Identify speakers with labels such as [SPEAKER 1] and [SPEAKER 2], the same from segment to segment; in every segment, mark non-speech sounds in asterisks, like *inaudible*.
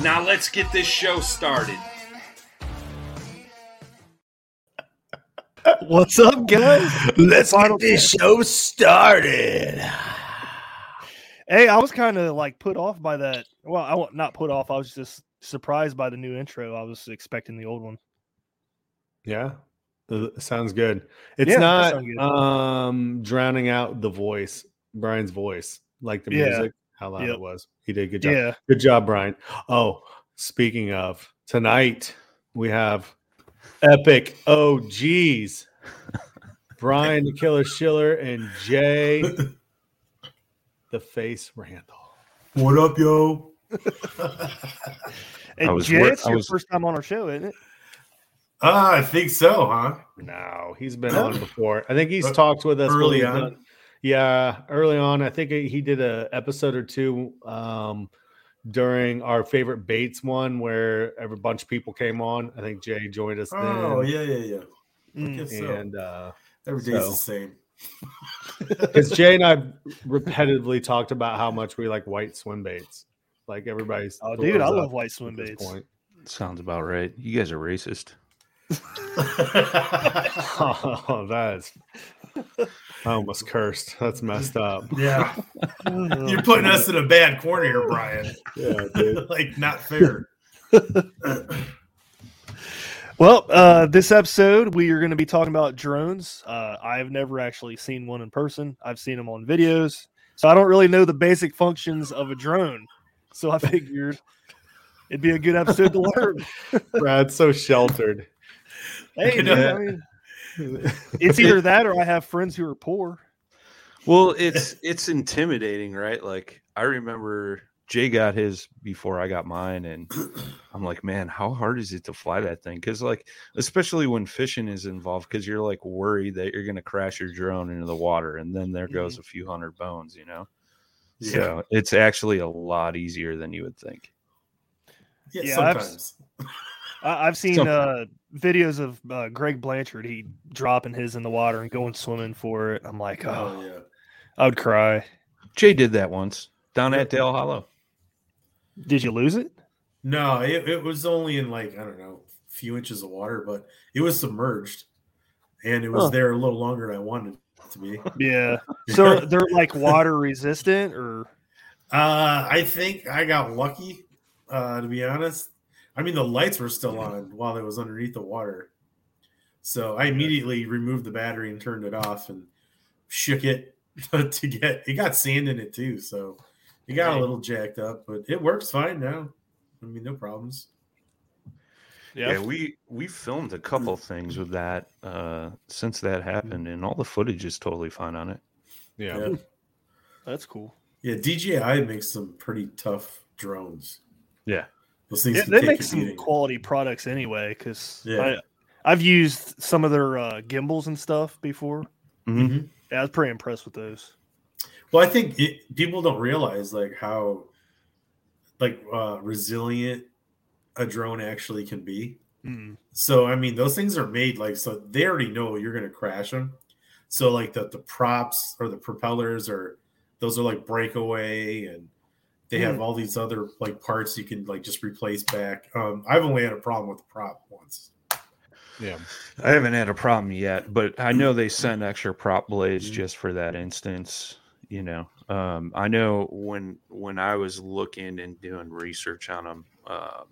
[SPEAKER 1] Now let's get this show started.
[SPEAKER 2] What's up, guys?
[SPEAKER 3] Let's
[SPEAKER 2] Final
[SPEAKER 3] get this show started.
[SPEAKER 2] Hey, I was kind of like put off by that. Well, I wa- not put off. I was just surprised by the new intro. I was expecting the old one.
[SPEAKER 3] Yeah, sounds good. It's
[SPEAKER 2] Yeah,
[SPEAKER 3] not
[SPEAKER 2] good.
[SPEAKER 3] um drowning out the voice, Brian's voice, like the
[SPEAKER 2] Yeah.
[SPEAKER 3] music. How loud
[SPEAKER 2] Yep.
[SPEAKER 3] it was. He did a good job.
[SPEAKER 2] Yeah.
[SPEAKER 3] Good job, Brian. Oh, speaking of tonight, we have epic OGs. Brian the Killer Schiller and Jay *laughs* the Face Randall.
[SPEAKER 4] What up, yo? *laughs*
[SPEAKER 2] And
[SPEAKER 5] was
[SPEAKER 2] Jay,
[SPEAKER 5] wor-
[SPEAKER 2] it's
[SPEAKER 5] I
[SPEAKER 2] your
[SPEAKER 5] was-
[SPEAKER 2] first time on our show, isn't it?
[SPEAKER 4] Ah, I think so, huh?
[SPEAKER 3] No, he's been on before. I think he's
[SPEAKER 4] Uh,
[SPEAKER 3] talked with us
[SPEAKER 4] early
[SPEAKER 3] we've
[SPEAKER 4] on?
[SPEAKER 3] Done- Yeah, early on. I think he did a episode or two um, during our favorite Bates one, where every bunch of people came on. I think Jay joined us
[SPEAKER 4] Oh,
[SPEAKER 3] then,
[SPEAKER 4] yeah, yeah, yeah.
[SPEAKER 2] Mm.
[SPEAKER 4] so.
[SPEAKER 3] and uh,
[SPEAKER 4] Every day's
[SPEAKER 3] so-
[SPEAKER 4] the same. *laughs*
[SPEAKER 3] because Jay and I repetitively talked about how much we like white swim baits. Like everybody's.
[SPEAKER 2] Oh, dude, I love white swim baits.
[SPEAKER 3] point.
[SPEAKER 5] Sounds about right. You guys are racist. *laughs* *laughs*
[SPEAKER 3] Oh, that's. I almost cursed. That's messed up. *laughs*
[SPEAKER 4] yeah. You're putting us in a bad corner here, Brian.
[SPEAKER 3] Yeah, dude. *laughs*
[SPEAKER 4] like, not fair. *laughs*
[SPEAKER 2] Well, uh, this episode we are going to be talking about drones. Uh, I've never actually seen one in person. I've seen them on videos, so I don't really know the basic functions of a drone. So I figured it'd be a good episode to learn.
[SPEAKER 3] Brad's so sheltered.
[SPEAKER 2] Hey,
[SPEAKER 4] You
[SPEAKER 2] man,
[SPEAKER 4] know-
[SPEAKER 2] I mean, it's *laughs* either that or I have friends who are poor.
[SPEAKER 5] Well, it's it's intimidating, right? Like I remember Jay got his before I got mine, and *clears throat* I'm like, man, how hard is it to fly that thing? Because like, especially when fishing is involved, because you're like worried that you're gonna crash your drone into the water, and then there goes a few hundred bones, you know.
[SPEAKER 4] Yeah.
[SPEAKER 5] So it's actually a lot easier than you would think.
[SPEAKER 4] Yeah,
[SPEAKER 2] Yeah, I've-
[SPEAKER 4] sometimes. *laughs*
[SPEAKER 2] I, I've seen
[SPEAKER 5] Some-
[SPEAKER 2] uh, videos of uh, Greg Blanchard. He dropping his in the water and going swimming for it. I'm like, oh,
[SPEAKER 4] Oh, yeah.
[SPEAKER 2] I would cry.
[SPEAKER 5] Jay did that once down at Dale Hollow.
[SPEAKER 2] Did you lose it?
[SPEAKER 4] No, it, it was only in like, I don't know, a few inches of water, but it was submerged. And it was
[SPEAKER 2] Huh.
[SPEAKER 4] there a little longer than I wanted it to be.
[SPEAKER 2] Yeah. *laughs* So they're like water resistant, or
[SPEAKER 4] Uh, I think I got lucky, uh, to be honest. I mean, the lights were still on while it was underneath the water. So I immediately removed the battery and turned it off and shook it *laughs* to get it got sand in it too. So it got a little jacked up, but it works fine now. I mean, no problems.
[SPEAKER 5] Yeah, we we filmed a couple *clears throat* things with that uh since that happened, and all the footage is totally fine on it.
[SPEAKER 3] Yeah.
[SPEAKER 4] Yeah.
[SPEAKER 2] that's cool.
[SPEAKER 4] Yeah, DJI makes some pretty tough drones.
[SPEAKER 5] Yeah.
[SPEAKER 4] Those things
[SPEAKER 2] Yeah, they make some
[SPEAKER 4] beating.
[SPEAKER 2] quality products anyway. Because
[SPEAKER 4] Yeah.
[SPEAKER 2] I've used some of their uh, gimbals and stuff before.
[SPEAKER 4] Mhm.
[SPEAKER 2] Yeah, I was pretty impressed with those.
[SPEAKER 4] Well, I think it, people don't realize like how like uh, resilient a drone actually can be.
[SPEAKER 2] Mm.
[SPEAKER 4] So I mean, those things are made like so they already know you're gonna crash them. So like the the props or the propellers or those are like breakaway and they have all these other like parts you can like just replace back. Um, I've only had a problem with the prop once.
[SPEAKER 3] Yeah.
[SPEAKER 5] I haven't had a problem yet, but I know they *clears throat* send extra prop blades just for that instance. You know, um, I know when when I was looking and doing research on them, um,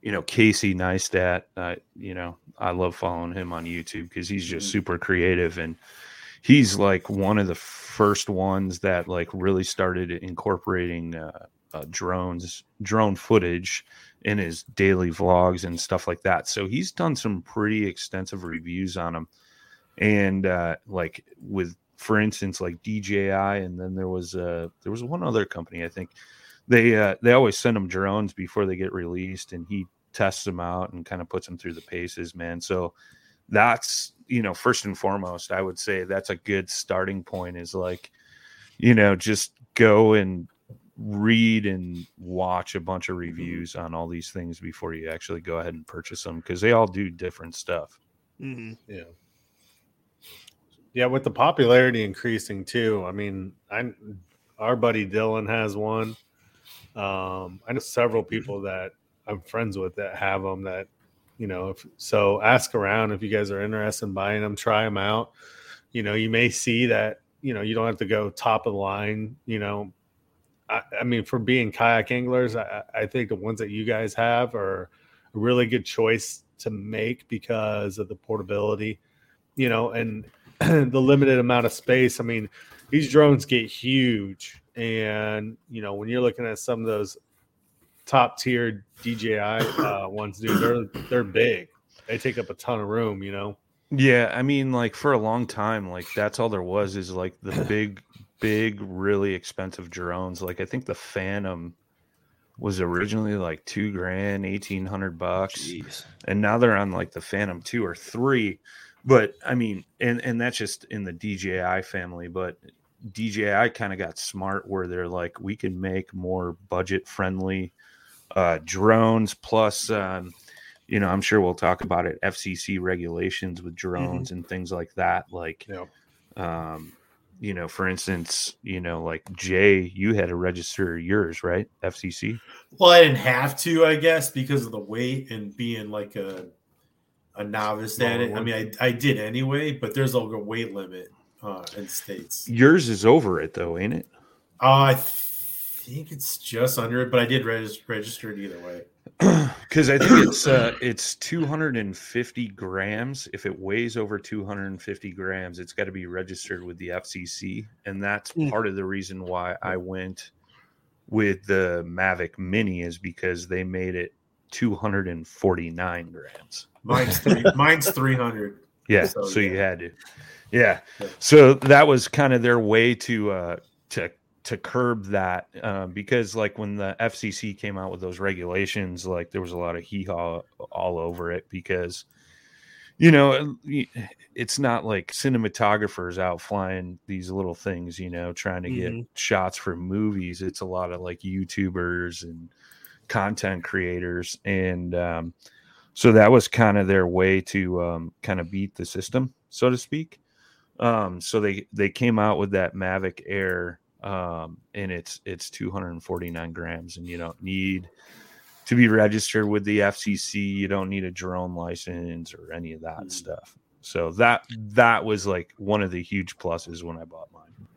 [SPEAKER 5] you know, Casey Neistat, uh, you know, I love following him on YouTube because he's just super creative and he's like one of the first ones that like really started incorporating uh, uh, drones, drone footage in his daily vlogs and stuff like that. So he's done some pretty extensive reviews on them, and uh, like with, for instance, like DJI, and then there was uh there was one other company I think they uh, they always send him drones before they get released, and he tests them out and kind of puts them through the paces, man. So that's you know first and foremost, I would say that's a good starting point. Is like you know just go and read and watch a bunch of reviews on all these things before you actually go ahead and purchase them because they all do different stuff.
[SPEAKER 2] Mm-hmm.
[SPEAKER 3] Yeah. Yeah, with the popularity increasing too. I mean, I our buddy Dylan has one. Um, I know several people that I'm friends with that have them. That you know, if so, ask around if you guys are interested in buying them. Try them out. You know, you may see that you know you don't have to go top of the line. You know, I, I mean, for being kayak anglers, I, I think the ones that you guys have are a really good choice to make because of the portability. You know, and *clears throat* the limited amount of space. I mean, these drones get huge, and you know when you're looking at some of those top tier DJI uh, ones, dude, they're they're big. They take up a ton of room. You know.
[SPEAKER 5] Yeah, I mean, like for a long time, like that's all there was is like the *clears throat* big, big, really expensive drones. Like I think the Phantom was originally like two grand, eighteen hundred bucks,
[SPEAKER 2] Jeez.
[SPEAKER 5] and now they're on like the Phantom two or three. But I mean, and and that's just in the DJI family. But DJI kind of got smart where they're like, we can make more budget friendly uh, drones. Plus, um, you know, I'm sure we'll talk about it. FCC regulations with drones and things like that. Like,
[SPEAKER 3] Yeah.
[SPEAKER 5] um, you know, for instance, you know, like Jay, you had to register yours, right? FCC.
[SPEAKER 4] Well, I didn't have to, I guess, because of the weight and being like a a novice at it. I mean, I, I did anyway, but there's like a weight limit uh, in states.
[SPEAKER 5] Yours is over it though, ain't it?
[SPEAKER 4] Uh, I think it's just under it, but I did register, register it either way. *clears throat*
[SPEAKER 5] because I think it's uh, it's 250 grams. If it weighs over 250 grams, it's got to be registered with the FCC, and that's
[SPEAKER 2] Mm.
[SPEAKER 5] part of the reason why I went with the Mavic Mini is because they made it 249 grams.
[SPEAKER 4] Mine's three, *laughs* mine's three hundred.
[SPEAKER 5] Yeah,
[SPEAKER 4] So,
[SPEAKER 5] so, you had to. Yeah.
[SPEAKER 4] Yeah.
[SPEAKER 5] So that was kind of their way to uh to to curb that uh, because like when the FCC came out with those regulations, like there was a lot of hee haw all over it because you know it's not like cinematographers out flying these little things, you know, trying to get
[SPEAKER 2] Mhm.
[SPEAKER 5] shots for movies. It's a lot of like YouTubers and content creators and um so that was kind of their way to um, kind of beat the system, so to speak. Um, so they they came out with that Mavic Air, um, and it's it's 249 grams, and you don't need to be registered with the FCC. You don't need a drone license or any of that
[SPEAKER 4] Mhm.
[SPEAKER 5] stuff. So that that was like one of the huge pluses when I bought mine.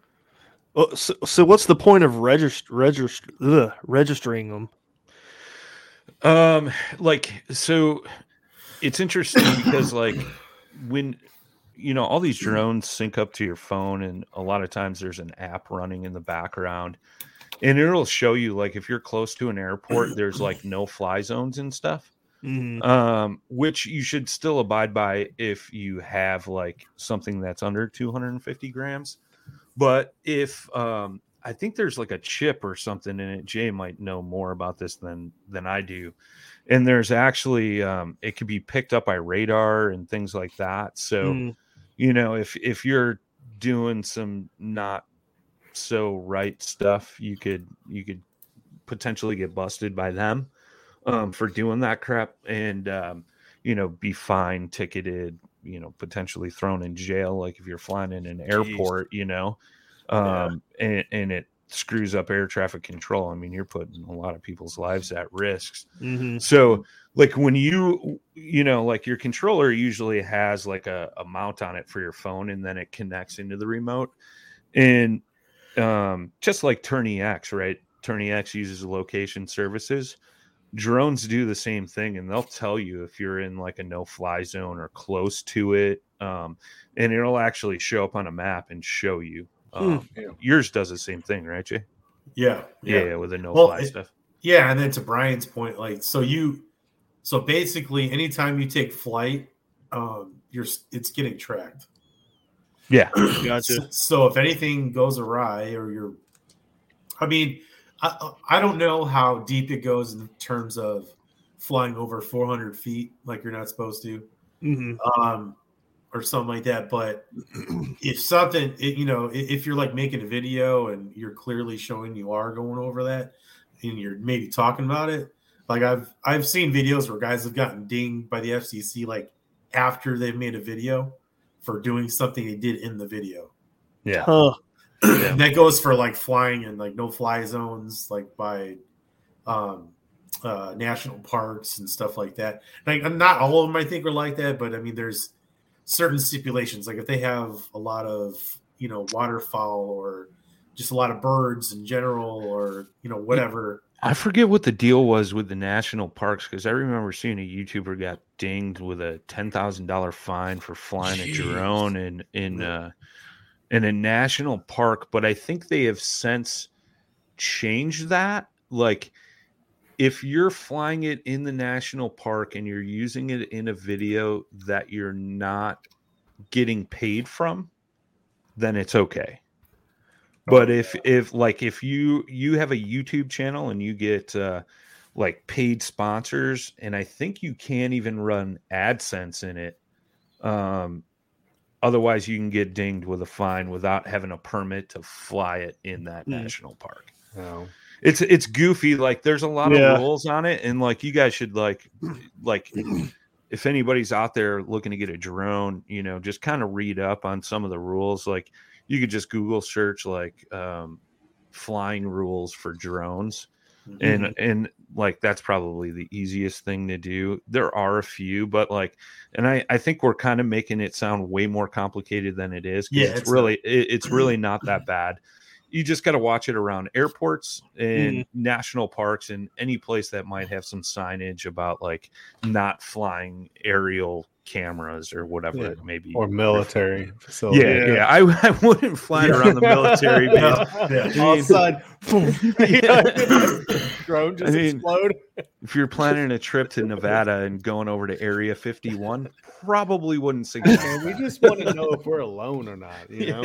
[SPEAKER 2] Well, so, so what's the point of register, register, ugh, registering them?
[SPEAKER 5] Um, like so, it's interesting because like when you know all these drones sync up to your phone, and a lot of times there's an app running in the background, and it'll show you like if you're close to an airport, there's like *clears throat* no fly zones and stuff.
[SPEAKER 2] Mhm.
[SPEAKER 5] Um, which you should still abide by if you have like something that's under 250 grams. But if um, I think there's like a chip or something in it, Jay might know more about this than than I do. And there's actually um, it could be picked up by radar and things like that. So
[SPEAKER 2] Mm.
[SPEAKER 5] You know if if you're doing some not so right stuff, you could you could potentially get busted by them um, for doing that crap and um, you know be fined, ticketed, you know, potentially thrown in jail. Like if you're flying in an airport, you know, um, and, and it screws up air traffic control. I mean, you're putting a lot of people's lives at risks.
[SPEAKER 2] Mhm.
[SPEAKER 5] So, like when you, you know, like your controller usually has like a, a mount on it for your phone, and then it connects into the remote. And um, just like Tourney X, right? Tourney X uses location services. Drones do the same thing, and they'll tell you if you're in like a no-fly zone or close to it, um, and it'll actually show up on a map and show you. Um,
[SPEAKER 3] Yeah.
[SPEAKER 5] Yours does the same thing, right, Jay?
[SPEAKER 4] Yeah,
[SPEAKER 5] Yeah, yeah, with the no
[SPEAKER 4] Well,
[SPEAKER 5] fly
[SPEAKER 4] it-
[SPEAKER 5] stuff.
[SPEAKER 4] Yeah, and then to Brian's point, like so you, so basically, anytime you take flight, um, you're it's getting tracked.
[SPEAKER 5] Yeah, *clears throat*
[SPEAKER 2] Gotcha.
[SPEAKER 4] So, so if anything goes awry, or you're, I mean, I I don't know how deep it goes in terms of flying over 400 feet, like you're not supposed to,
[SPEAKER 2] Mhm.
[SPEAKER 4] um, or something like that. But *clears throat* if something, it, you know, i- if you're like making a video and you're clearly showing you are going over that, and you're maybe talking about it, like I've I've seen videos where guys have gotten dinged by the FCC like after they've made a video for doing something they did in the video.
[SPEAKER 5] yeah,
[SPEAKER 2] Huh.
[SPEAKER 4] And that goes for like flying in like no fly zones, like by um, uh, national parks and stuff like that. Like not all of them, I think, are like that, but I mean, there's certain stipulations. Like if they have a lot of you know waterfowl or just a lot of birds in general, or you know whatever.
[SPEAKER 5] I forget what the deal was with the national parks because I remember seeing a YouTuber got dinged with a ten thousand dollar fine for flying a drone in in uh, in a national park. But I think they have since changed that. Like, if you're flying it in the national park and you're using it in a video that you're not getting paid from, then it's okay but if if like if you you have a youtube channel and you get uh like paid sponsors and i think you can't even run adsense in it um otherwise you can get dinged with a fine without having a permit to fly it in that
[SPEAKER 2] Hmm.
[SPEAKER 5] national park
[SPEAKER 3] No.
[SPEAKER 5] It's it's goofy like there's a lot
[SPEAKER 2] Yeah.
[SPEAKER 5] of rules on it and like you guys should like like if anybody's out there looking to get a drone you know just kind of read up on some of the rules like you could just google search like um flying rules for drones and and like that's probably the easiest thing to do. There are a few but like and i i think we're kind of making it sound way more complicated than it is
[SPEAKER 4] Yeah,
[SPEAKER 5] it's,
[SPEAKER 4] it's
[SPEAKER 5] really it, it's really not that bad you just got to watch it around airports and
[SPEAKER 4] Mm-hmm.
[SPEAKER 5] national parks and any place that might have some signage about like not flying aerial cameras or whatever
[SPEAKER 3] Yeah.
[SPEAKER 5] it may be
[SPEAKER 3] Or military
[SPEAKER 5] yeah, *laughs*
[SPEAKER 3] facility.
[SPEAKER 5] yeah, I, *laughs* I wouldn't fly around the military base. *laughs*
[SPEAKER 4] Yeah.
[SPEAKER 3] All of a sudden, boom, drone just
[SPEAKER 5] I mean,
[SPEAKER 3] explode.
[SPEAKER 5] If you're planning a trip to Nevada and going over to Area 51, probably wouldn't suggest.
[SPEAKER 3] Man, we just want to know if we're alone or not. You know,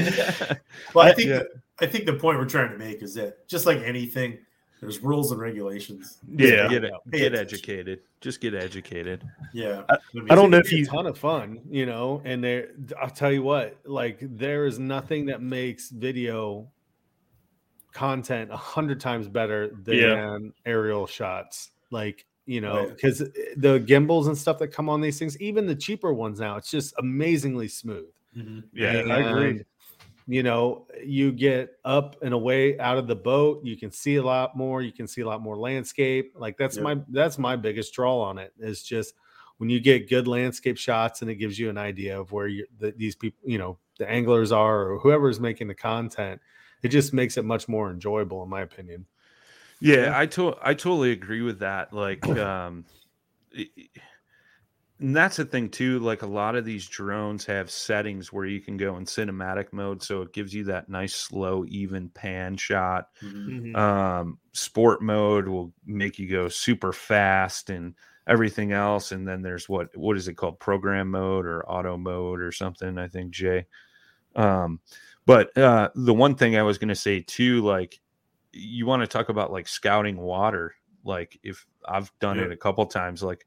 [SPEAKER 4] Well, I
[SPEAKER 2] I-
[SPEAKER 4] think
[SPEAKER 5] yeah.
[SPEAKER 4] that, I think the point we're trying to make is that just like anything, there's rules and regulations.
[SPEAKER 5] yeah,
[SPEAKER 2] Yeah.
[SPEAKER 5] get,
[SPEAKER 4] Pay
[SPEAKER 5] get educated. Just get educated.
[SPEAKER 4] Yeah,
[SPEAKER 2] I- I don't know
[SPEAKER 3] It's
[SPEAKER 2] if
[SPEAKER 3] a ton of fun, you know. And there, I'll tell you what, like there is nothing that makes video content a hundred times better than
[SPEAKER 2] Yeah.
[SPEAKER 3] aerial shots. Like you know,
[SPEAKER 4] Right.
[SPEAKER 3] because the gimbals and stuff that come on these things, even the cheaper ones now, it's just amazingly smooth.
[SPEAKER 4] Mhm.
[SPEAKER 5] Yeah,
[SPEAKER 2] I agree.
[SPEAKER 3] You know, you get up and away out of the boat. You can see a lot more. You can see a lot more landscape. Like that's
[SPEAKER 4] Yep.
[SPEAKER 3] my that's my biggest draw on it. Is just when you get good landscape shots and it gives you an idea of where you that these people, you know, the anglers are or whoever's making the content. It just makes it much more enjoyable, in my opinion.
[SPEAKER 5] Yeah, I to- I totally agree with that. Like, *clears throat* um, and that's the thing too. Like, a lot of these drones have settings where you can go in cinematic mode, so it gives you that nice, slow, even pan shot.
[SPEAKER 4] Mhm.
[SPEAKER 2] Mhm.
[SPEAKER 5] um sport mode will make you go super fast and everything else and then there's what what is it called program mode or auto mode or something i think jay um but uh the one thing i was going to say too like you want to talk about like scouting water like if i've done it a couple times like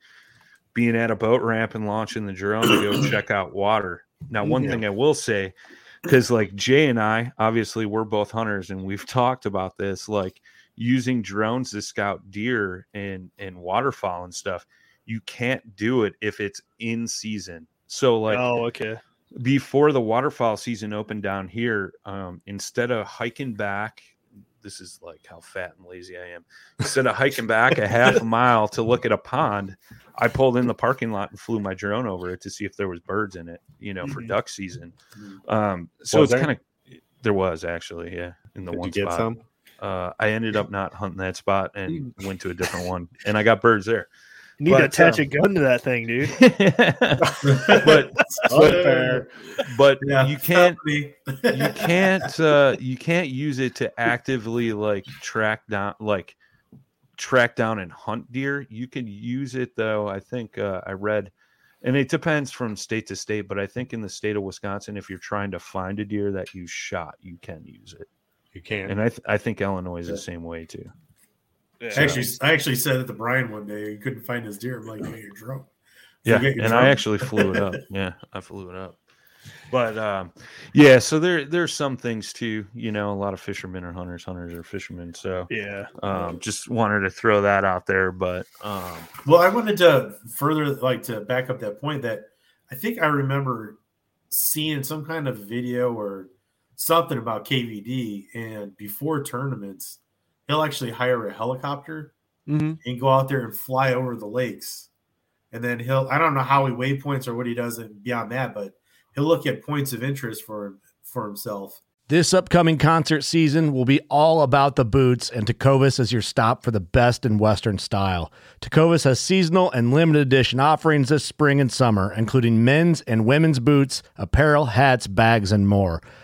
[SPEAKER 5] being at a boat ramp and launching the drone to go *clears throat* check out water now one
[SPEAKER 3] Yeah.
[SPEAKER 5] thing i will say because like jay and i obviously we're both hunters and we've *laughs* talked about this like using drones to scout deer and and waterfowl and stuff, you can't do it if it's in season. So like
[SPEAKER 2] oh, okay.
[SPEAKER 5] before the waterfowl season opened down here, um, instead of hiking back, this is like how fat and lazy I am. Instead of hiking back a half a mile to look at a pond, I pulled in the parking lot and flew my drone over it to see if there was birds in it, you know, for
[SPEAKER 2] Mhm.
[SPEAKER 5] duck season.
[SPEAKER 4] Mhm.
[SPEAKER 5] Um, so
[SPEAKER 3] Was
[SPEAKER 5] it's kind of there was actually, yeah, in the
[SPEAKER 3] Did
[SPEAKER 5] one
[SPEAKER 3] you get
[SPEAKER 5] spot.
[SPEAKER 3] some?
[SPEAKER 5] Uh, I ended up not hunting that spot and went to a different one, and I got birds there.
[SPEAKER 2] You need to attach
[SPEAKER 5] um,
[SPEAKER 2] a gun to that thing, dude. *laughs*
[SPEAKER 5] but
[SPEAKER 3] fair.
[SPEAKER 5] but
[SPEAKER 4] yeah,
[SPEAKER 5] you can't you can't uh you can't use it to actively like track down like track down and hunt deer you can use it though i think uh, i read and it depends from state to state but i think in the state of wisconsin if you're trying to find a deer that you shot you can use it
[SPEAKER 3] You can't.
[SPEAKER 5] and i, th- I think illinois is the same way too
[SPEAKER 4] Actually, I actually said it to Brian one day. He couldn't find his deer. I'm like, "Yeah, you're drunk."
[SPEAKER 5] yeah
[SPEAKER 4] Forget your
[SPEAKER 5] and i actually flew it up yeah i flew it up but um yeah so there there's some things too you know a lot of fishermen are hunters hunters are fishermen so
[SPEAKER 2] Yeah.
[SPEAKER 5] um just wanted to throw that out there but um
[SPEAKER 4] Well, I wanted to further like to back up that point that I think I remember seeing some kind of video or something about KVD and before tournaments, he'll actually hire a helicopter
[SPEAKER 2] hmm
[SPEAKER 4] and go out there and fly over the lakes. And then he'll I don't know how he waypoints or what he does beyond that, but he'll look at points of interest for for himself.
[SPEAKER 6] This upcoming concert season will be all about the boots, and Tecovas is your stop for the best in Western style. Tecovas has seasonal and limited edition offerings this spring and summer, including men's and women's boots, apparel, hats, bags, and more.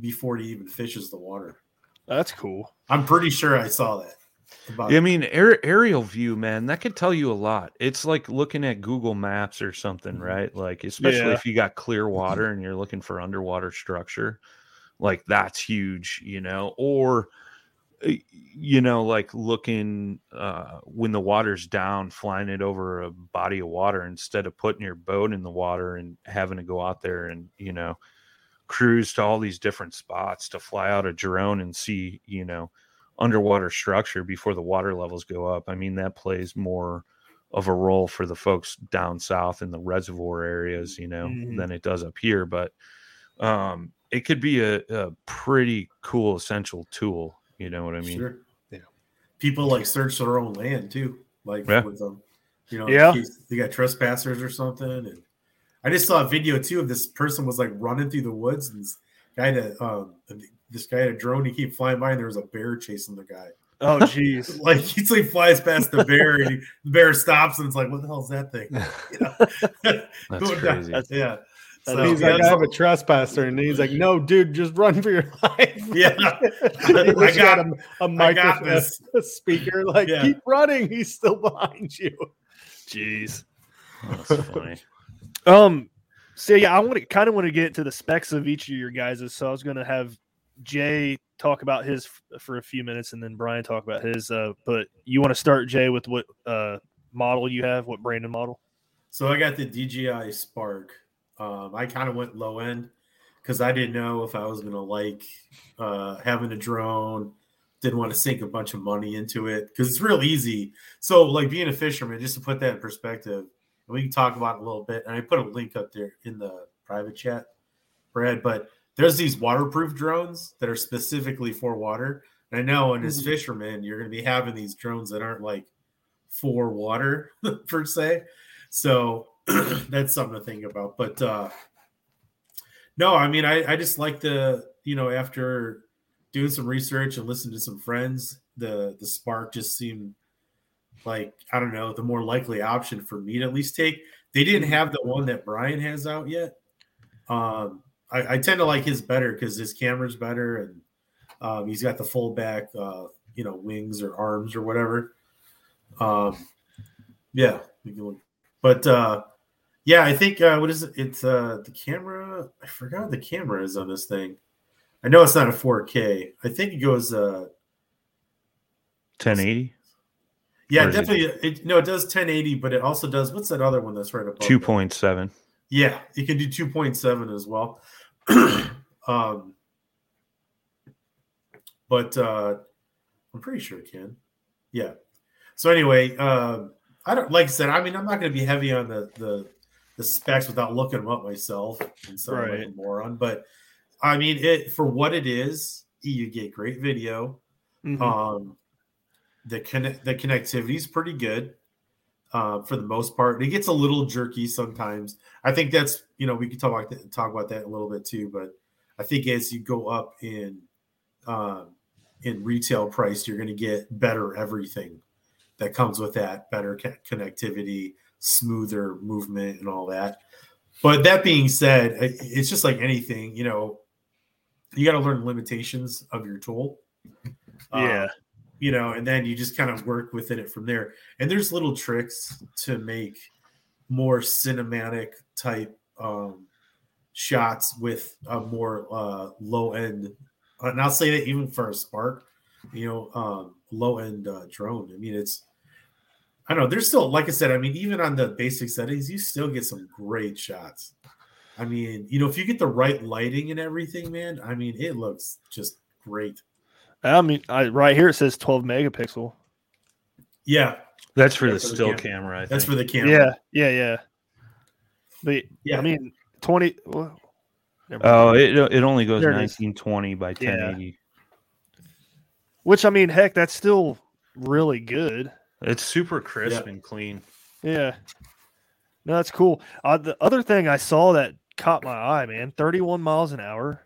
[SPEAKER 4] before he even fishes the water.
[SPEAKER 2] That's cool.
[SPEAKER 4] I'm pretty sure I saw that. About
[SPEAKER 5] Yeah, I mean, aer- aerial view, man, that could tell you a lot. It's like looking at Google Maps or something,
[SPEAKER 4] Mhm.
[SPEAKER 5] right? Like, especially
[SPEAKER 2] Yeah.
[SPEAKER 5] if you got clear water and you're looking for underwater structure, like that's huge, you know. Or, uh, you know, like looking uh, when the water's down, flying it over a body of water instead of putting your boat in the water and having to go out there and you know cruise to all these different spots to fly out a drone and see, you know underwater structure before the water levels go up. I mean, that plays more of a role for the folks down south in the reservoir areas, you know,
[SPEAKER 2] Mhm.
[SPEAKER 5] than it does up here. But um, it could be a, a pretty cool essential tool. You know what I mean?
[SPEAKER 4] Sure.
[SPEAKER 3] Yeah.
[SPEAKER 4] People like search their own land too, like
[SPEAKER 5] Yeah.
[SPEAKER 4] with them. You know,
[SPEAKER 2] Yeah.
[SPEAKER 4] they got trespassers or something. And I just saw a video too of this person was like running through the woods and this guy that um this guy had a drone. He keep flying by and there was a bear chasing the guy.
[SPEAKER 2] Oh, *laughs* jeez.
[SPEAKER 4] Like he's like flies past the bear and he, the bear stops and it's like, what the hell is that thing? *laughs* You know?
[SPEAKER 5] That's *laughs*
[SPEAKER 4] Going down-
[SPEAKER 5] crazy.
[SPEAKER 4] yeah.
[SPEAKER 2] That
[SPEAKER 4] So,
[SPEAKER 3] he's
[SPEAKER 4] yeah,
[SPEAKER 3] like, I have a trespasser, and he's like, "No, dude, just run for your life."
[SPEAKER 4] Yeah.
[SPEAKER 3] He
[SPEAKER 4] I
[SPEAKER 3] wish he
[SPEAKER 4] got-
[SPEAKER 3] had a, a
[SPEAKER 4] I got
[SPEAKER 3] microphone,
[SPEAKER 4] this.
[SPEAKER 3] a speaker. Like,
[SPEAKER 4] Yeah.
[SPEAKER 3] keep running. He's still behind you.
[SPEAKER 2] Jeez.
[SPEAKER 5] That's funny.
[SPEAKER 2] Um. So yeah, I want to kind of want to get into the specs of each of your guys'. So I was going to have Jay talk about his f- for a few minutes, and then Brian talk about his. Uh, but you want to start Jay with what uh model you have? What brand and model?
[SPEAKER 4] So I got the DJI Spark. Um, I kind of went low end because I didn't know if I was gonna like uh, having a drone. Didn't want to sink a bunch of money into it because it's real easy. So, like being a fisherman, just to put that in perspective, and we can talk about it a little bit. And I put a link up there in the private chat, Brad. But there's these waterproof drones that are specifically for water. And I know, and as fishermen, you're going to be having these drones that aren't like for water *laughs* per se. So *clears throat* that's something to think about. But uh no, I mean, I, I just like the, you know, after doing some research and listening to some friends, the the spark just seemed like I don't know the more likely option for me to at least take. They didn't have the one that Brian has out yet. Um, I, I tend to like his better because his camera's better and um, he's got the full back, uh, you know, wings or arms or whatever. Um, yeah, we can look. but uh, yeah, I think uh, what is it? It's uh, the camera. I forgot the camera is on this thing. I know it's not a 4K. I think it goes. Uh,
[SPEAKER 5] 1080,
[SPEAKER 4] yeah,
[SPEAKER 5] Or is it-
[SPEAKER 4] definitely. It, no, it does 1080, but it also does. What's that other one that's right above? that?
[SPEAKER 5] 2.7.
[SPEAKER 4] Yeah, you can do 2.7 as well. *clears throat* um, but uh, I'm pretty sure it can. Yeah. So anyway, um, I don't like I said. I mean, I'm not going to be heavy on the the the specs without looking them up myself and so like
[SPEAKER 2] Right.
[SPEAKER 4] a moron. But I mean, it for what it is, you get great video.
[SPEAKER 2] Mhm.
[SPEAKER 4] Um, the connect the connectivity is pretty good uh, for the most part. It gets a little jerky sometimes. I think that's you know we could talk about that, talk about that a little bit too. But I think as you go up in um, in retail price, you're going to get better everything that comes with that, better co- connectivity, smoother movement, and all that. But that being said, it's just like anything, you know, you got to learn limitations of your tool.
[SPEAKER 2] Yeah.
[SPEAKER 4] You know, and then you just kind of work within it from there. And there's little tricks to make more cinematic type um, shots with a more uh, low end. And I'll say that even for a Spark, you know, um, low end uh, drone. I mean, it's, I don't know, there's still, like I said, I mean, even on the basic settings, you still get some great shots. I mean, you know, if you get the right lighting and everything, man, I mean, it looks just great.
[SPEAKER 2] I mean, I, right here it says 12 megapixel.
[SPEAKER 4] Yeah,
[SPEAKER 5] That's for
[SPEAKER 4] Yeah,
[SPEAKER 5] the
[SPEAKER 4] for
[SPEAKER 5] still
[SPEAKER 4] cam-
[SPEAKER 5] camera. I
[SPEAKER 4] that's
[SPEAKER 5] think.
[SPEAKER 4] for the camera.
[SPEAKER 2] Yeah, yeah, yeah. But
[SPEAKER 4] Yeah.
[SPEAKER 2] I mean, 20. Well,
[SPEAKER 5] Oh, it it only goes
[SPEAKER 2] There it is.
[SPEAKER 5] 1920 by
[SPEAKER 2] Yeah.
[SPEAKER 5] 1080.
[SPEAKER 2] which I mean, heck, that's still really good.
[SPEAKER 5] It's super crisp
[SPEAKER 4] Yeah.
[SPEAKER 5] and clean.
[SPEAKER 2] Yeah. No, that's cool. Uh, the other thing I saw that caught my eye, man, 31 miles an hour.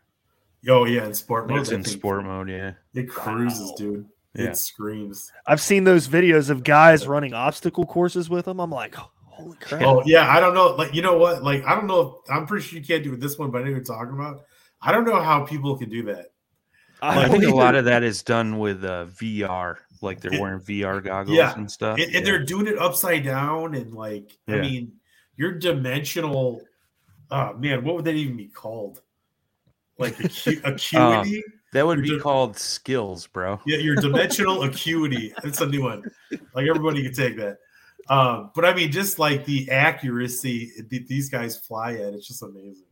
[SPEAKER 4] Oh yeah, in sport mode.
[SPEAKER 5] It's in sport mode, yeah.
[SPEAKER 4] It cruises,
[SPEAKER 2] Wow.
[SPEAKER 4] dude.
[SPEAKER 5] Yeah.
[SPEAKER 4] It screams.
[SPEAKER 2] I've seen those videos of guys running obstacle courses with them. I'm like, holy crap.
[SPEAKER 4] Oh yeah, I don't know. Like you know what? Like I don't know. If, I'm pretty sure you can't do it this one, but I know what you're talking about. I don't know how people can do that.
[SPEAKER 5] I think a lot of that is done with uh, VR, like they're
[SPEAKER 4] It-
[SPEAKER 5] wearing VR goggles
[SPEAKER 4] Yeah.
[SPEAKER 5] and stuff.
[SPEAKER 4] and, and
[SPEAKER 5] yeah.
[SPEAKER 4] they're doing it upside down and like I
[SPEAKER 5] Yeah.
[SPEAKER 4] mean, your dimensional. Oh man, what would that even be called? Like acu- *laughs* acuity.
[SPEAKER 5] that would
[SPEAKER 4] you're
[SPEAKER 5] be
[SPEAKER 4] ju-
[SPEAKER 5] called skills, bro.
[SPEAKER 4] Yeah, your *laughs* dimensional acuity. It's a new one. Like everybody can take that. Um, but I mean, just like the accuracy that these guys fly at, it's just amazing.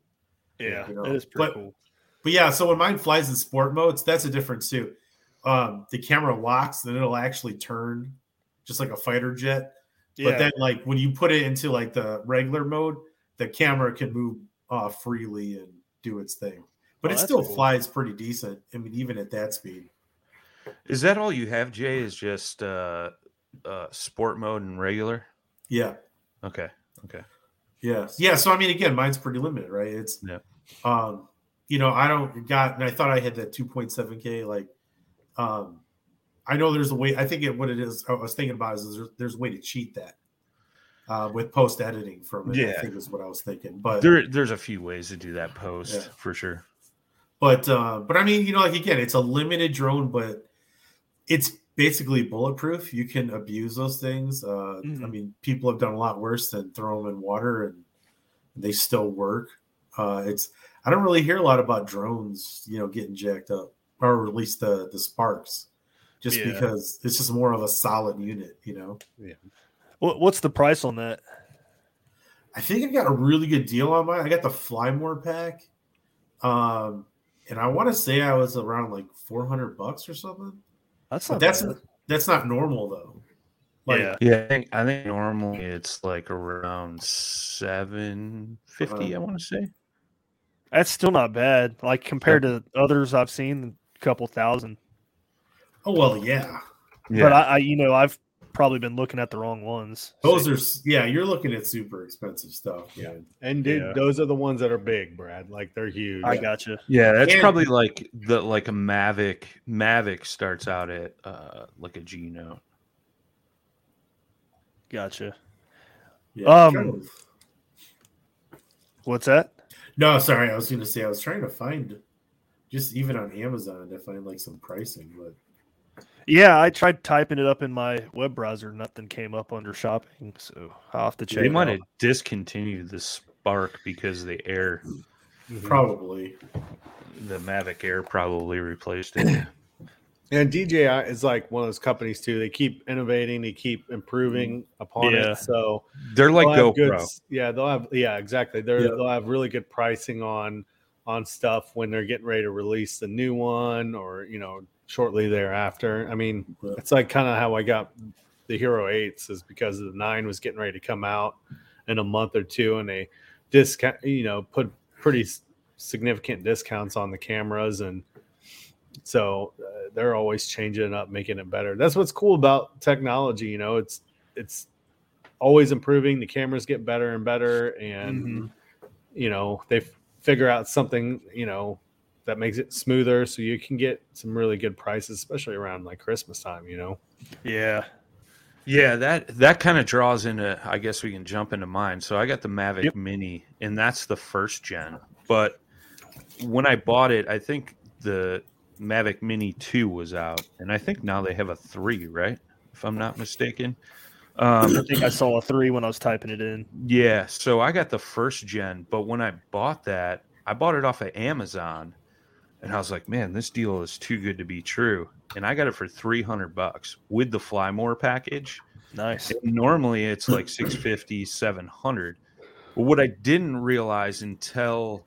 [SPEAKER 2] yeah,
[SPEAKER 4] you know,
[SPEAKER 2] it is pretty
[SPEAKER 4] but-
[SPEAKER 2] cool.
[SPEAKER 4] But yeah, so when mine flies in sport modes, that's a difference too. Um, the camera locks, then it'll actually turn just like a fighter jet. But then, like when you put it into like the regular mode, the camera can move uh, freely and do its thing. But
[SPEAKER 2] Oh,
[SPEAKER 4] it still
[SPEAKER 2] cool.
[SPEAKER 4] flies pretty decent. I mean, even at that speed.
[SPEAKER 5] Is that all you have, Jay? Is just uh, uh, sport mode and regular?
[SPEAKER 4] Yeah.
[SPEAKER 5] Okay. Okay.
[SPEAKER 4] Yeah. Yeah. So I mean, again, mine's pretty limited, right? It's
[SPEAKER 5] Yeah.
[SPEAKER 4] um, you know, I don't got and I thought I had that 2.7K. Like, um, I know there's a way, I think it what it is, I was thinking about is there's, there's a way to cheat that uh with post editing from it, I
[SPEAKER 5] Yeah.
[SPEAKER 4] think is what I was thinking. But
[SPEAKER 5] There, there's a few ways to do that post
[SPEAKER 4] Yeah.
[SPEAKER 5] for sure.
[SPEAKER 4] But uh, but I mean, you know, like again, it's a limited drone, but it's basically bulletproof. You can abuse those things. Uh, I
[SPEAKER 2] Mhm.
[SPEAKER 4] mean, people have done a lot worse than throw them in water, and they still work. Uh, it's I don't really hear a lot about drones, you know, getting jacked up, or at least the the sparks, just
[SPEAKER 2] Yeah.
[SPEAKER 4] because it's just more of a solid unit, you know.
[SPEAKER 2] What, what's the price on that?
[SPEAKER 4] I think I got a really good deal on mine. I got the Fly More pack, um, and I want to say I was around like four hundred bucks or something.
[SPEAKER 2] That's
[SPEAKER 4] But
[SPEAKER 2] not
[SPEAKER 4] that's
[SPEAKER 2] bad.
[SPEAKER 4] that's not normal though. Like,
[SPEAKER 2] yeah.
[SPEAKER 5] Yeah, I think I think normally it's like around seven fifty. Uh-huh. I want to say.
[SPEAKER 2] That's still not bad. Like compared to others I've seen, a couple thousand.
[SPEAKER 4] Oh well, yeah.
[SPEAKER 2] But I, I, you know, I've probably been looking at the wrong ones.
[SPEAKER 4] Those are yeah. You're looking at super expensive stuff.
[SPEAKER 3] Yeah. And dude,
[SPEAKER 2] Yeah.
[SPEAKER 3] those are the ones that are big, Brad. Like they're huge.
[SPEAKER 2] I gotcha.
[SPEAKER 5] Yeah, that's
[SPEAKER 4] And-
[SPEAKER 5] probably like the like a Mavic. Mavic starts out at uh like a G note.
[SPEAKER 2] Gotcha.
[SPEAKER 4] Yeah.
[SPEAKER 2] Um,
[SPEAKER 4] kind of-
[SPEAKER 2] What's that?
[SPEAKER 4] No, sorry. I was going to say I was trying to find just even on Amazon to find like some pricing, but
[SPEAKER 2] Yeah, I tried typing it up in my web browser. Nothing came up under shopping, so I'll have to check.
[SPEAKER 5] They might have discontinued the Spark because the Air,
[SPEAKER 3] Mhm.
[SPEAKER 4] probably.
[SPEAKER 5] the Mavic Air, probably replaced it. *clears throat*
[SPEAKER 3] And DJI is like one of those companies too. They keep innovating, they keep improving upon
[SPEAKER 2] Yeah.
[SPEAKER 3] it. So
[SPEAKER 5] They're like
[SPEAKER 3] they'll good-
[SPEAKER 5] GoPro.
[SPEAKER 3] yeah, they'll have yeah, exactly. They're,
[SPEAKER 4] Yeah.
[SPEAKER 3] They'll have really good pricing on on stuff when they're getting ready to release the new one or you know shortly thereafter. I mean,
[SPEAKER 4] Yeah.
[SPEAKER 3] it's like kind of how I got the Hero Eights is because the nine was getting ready to come out in a month or two, and they discount you know put pretty significant discounts on the cameras and so uh, they're always changing it up making it better that's what's cool about technology you know it's it's always improving the cameras get better and better and
[SPEAKER 2] Mhm.
[SPEAKER 3] you know they f- figure out something you know that makes it smoother so you can get some really good prices especially around like christmas time you know
[SPEAKER 2] Yeah.
[SPEAKER 5] Yeah, that that kind of draws into. I guess we can jump into mine. So I got the Mavic
[SPEAKER 2] Yep.
[SPEAKER 5] Mini, and that's the first gen. But when I bought it, I think the Mavic Mini Two was out, and I think now they have a three, right? If I'm not mistaken. Um,
[SPEAKER 2] I think I saw a three when I was typing it in.
[SPEAKER 5] yeah, so I got the first gen, but when I bought that, I bought it off of Amazon, and I was like, man, this deal is too good to be true. And I got it for 300 bucks with the Fly More package.
[SPEAKER 2] Nice.
[SPEAKER 5] And normally it's like 650, 700. But what I didn't realize until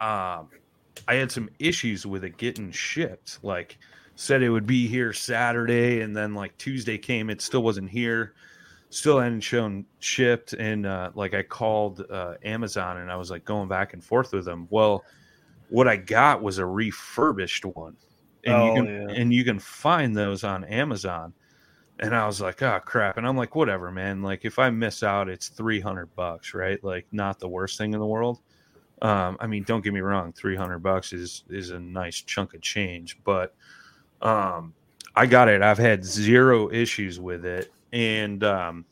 [SPEAKER 5] um, I had some issues with it getting shipped, like said it would be here Saturday, and then like Tuesday came, it still wasn't here still hadn't shown shipped and uh, like i called uh, amazon and i was like going back and forth with them well what i got was a refurbished one and
[SPEAKER 2] Oh,
[SPEAKER 5] you can
[SPEAKER 2] yeah.
[SPEAKER 5] and you can find those on amazon and i was like oh crap and i'm like whatever man like if i miss out it's 300 bucks right like not the worst thing in the world um, i mean don't get me wrong 300 bucks is is a nice chunk of change but um, I got it. I've had zero issues with it. And um,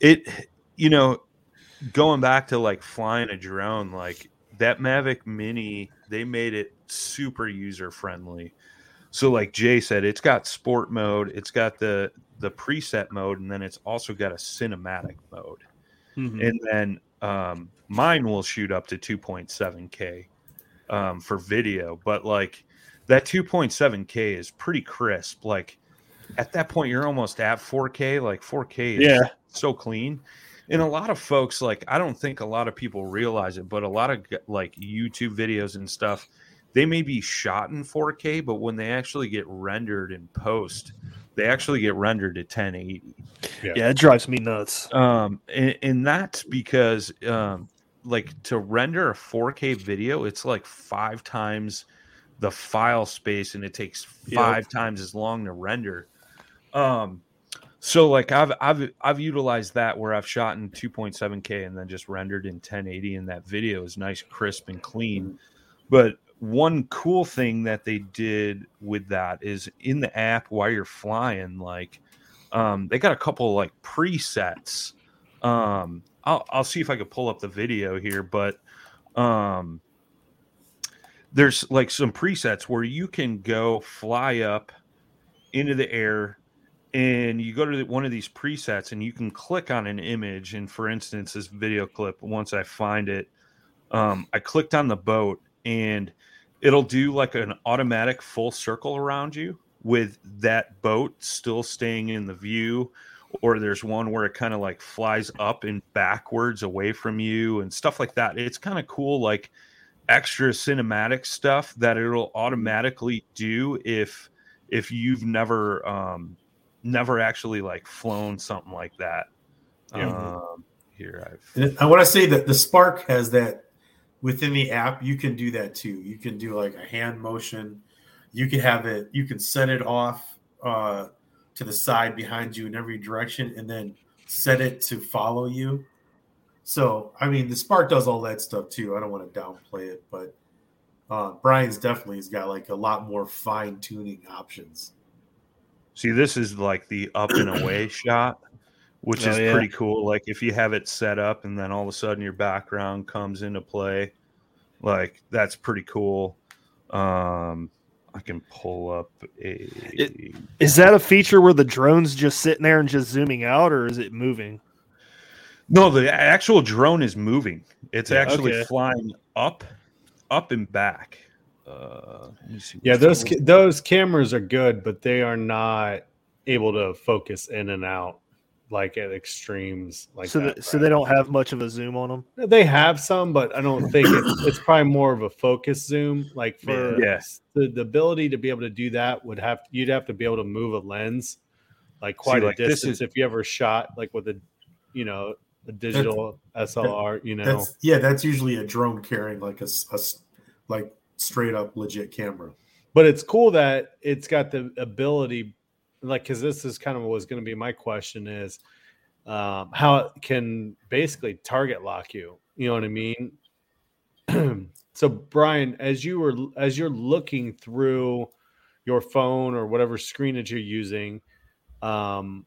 [SPEAKER 5] it, you know, going back to like flying a drone, like that Mavic Mini, they made it super user friendly. So, like Jay said, it's got sport mode, it's got the the preset mode, and then it's also got a cinematic mode.
[SPEAKER 2] Mhm.
[SPEAKER 5] And then um, mine will shoot up to 2.7K um, for video, but like that 2.7K is pretty crisp. Like at that point, you're almost at 4K. Like 4K is
[SPEAKER 2] Yeah.
[SPEAKER 5] so clean. And a lot of folks, like, I don't think a lot of people realize it, but a lot of like YouTube videos and stuff, they may be shot in 4K, but when they actually get rendered in post, they actually get rendered at 1080
[SPEAKER 2] Yeah, it drives me nuts.
[SPEAKER 5] um and, and that's because um like to render a 4k video it's like five times the file space and it takes
[SPEAKER 2] Yep.
[SPEAKER 5] five times as long to render um so like i've i've i've utilized that where i've shot in 2.7k and then just rendered in 1080 and that video is nice crisp and clean but one cool thing that they did with that is in the app while you're flying like um, they got a couple like presets. Um, I'll I'll see if I could pull up the video here, but um, there's like some presets where you can go fly up into the air and you go to one of these presets and you can click on an image and for instance this video clip once i find it um, i clicked on the boat and it'll do like an automatic full circle around you with that boat still staying in the view or there's one where it kind of like flies up and backwards away from you and stuff like that. It's kind of cool, like extra cinematic stuff that it'll automatically do if if you've never um never actually like flown something like that.
[SPEAKER 4] Yeah.
[SPEAKER 5] Um, here I've
[SPEAKER 4] I want to say that the Spark has that within the app. You can do that too. You can do like a hand motion. You can have it. You can set it off uh, to the side behind you in every direction, and then set it to follow you. So I mean, the Spark does all that stuff too. I don't want to downplay it, but uh, Brian's definitely has got like a lot more fine tuning options.
[SPEAKER 5] See, this is like the up and away *clears throat* shot, which
[SPEAKER 2] Oh,
[SPEAKER 5] is
[SPEAKER 2] yeah.
[SPEAKER 5] pretty cool. Like if you have it set up and then all of a sudden your background comes into play, like that's pretty cool. Um, I can pull up a.
[SPEAKER 2] It- Is that a feature where the drone's just sitting there and just zooming out, or is it moving?
[SPEAKER 5] no, the actual drone is moving. It's actually
[SPEAKER 2] Okay.
[SPEAKER 5] flying up, up and back. Uh, see
[SPEAKER 3] Yeah, those ca- those cameras are good, but they are not able to focus in and out like at extremes. Like
[SPEAKER 2] so,
[SPEAKER 3] that,
[SPEAKER 2] the, so they don't have much of a zoom on them.
[SPEAKER 3] They have some, but I don't think it's, it's probably more of a focus zoom. Like for yes, the, the ability to be able to do that would have you'd have to be able to move a lens like quite
[SPEAKER 5] like,
[SPEAKER 3] a
[SPEAKER 5] this
[SPEAKER 3] distance
[SPEAKER 5] is-
[SPEAKER 3] if you ever shot like with a you know a digital SLR. You know,
[SPEAKER 4] That's yeah, that's usually a drone carrying like a, s- a s- like straight up legit camera.
[SPEAKER 3] but it's cool that it's got the ability like because this is kind of was going to be my question is um, how it can basically target lock you you know what i mean *clears throat* so brian as you were as you're looking through your phone or whatever screen that you're using um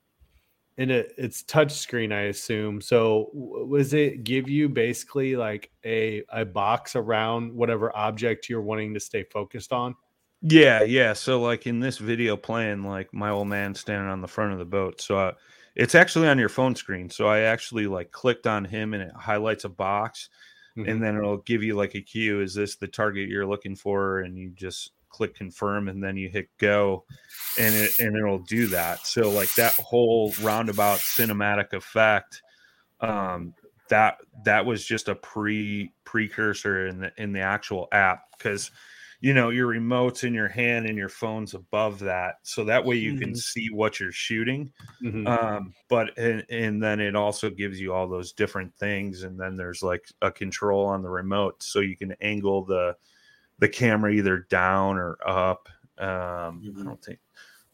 [SPEAKER 3] and it, it's touch screen i assume so was it give you basically like a a box around whatever object you're wanting to stay focused on
[SPEAKER 5] Yeah, yeah. So like in this video playing, like my old man standing on the front of the boat. So uh, it's actually on your phone screen. So I actually like clicked on him and it highlights a box,
[SPEAKER 3] Mhm.
[SPEAKER 5] and then it'll give you like a cue. Is this the target you're looking for? And you just click confirm, and then you hit go, and it and it'll do that. So like that whole roundabout cinematic effect. Um, that that was just a pre precursor in the in the actual app because you know your remotes in your hand and your phone's above that so that way you can
[SPEAKER 2] Mhm.
[SPEAKER 5] see what you're shooting
[SPEAKER 3] Mhm.
[SPEAKER 5] um but and, and then it also gives you all those different things and then there's like a control on the remote so you can angle the the camera either down or up um i
[SPEAKER 4] Mhm.
[SPEAKER 5] don't think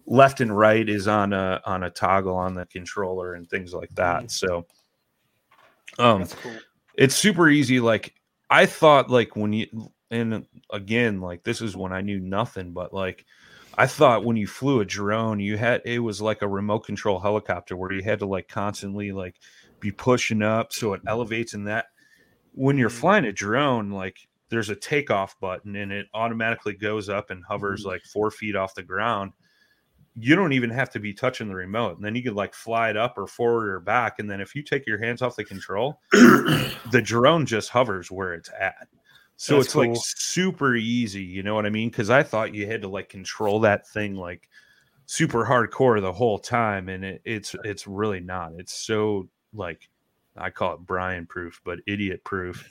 [SPEAKER 5] left and right is on a on a toggle on the controller and things like that so um
[SPEAKER 2] cool.
[SPEAKER 5] it's super easy like i thought like when you and again like this is when i knew nothing but like i thought when you flew a drone you had it was like a remote control helicopter where you had to like constantly like be pushing up so it elevates and that when you're
[SPEAKER 2] Mhm.
[SPEAKER 5] flying a drone like there's a takeoff button and it automatically goes up and hovers mm-hmm. like four feet off the ground. You don't even have to be touching the remote and then you could like fly it up or forward or back and then if you take your hands off the control *clears throat* the drone just hovers where it's at. So
[SPEAKER 2] That's
[SPEAKER 5] it's like super easy you know what i mean? Because i thought you had to like control that thing like super hardcore the whole time and it, it's it's really not. It's so like i call it brian proof but idiot proof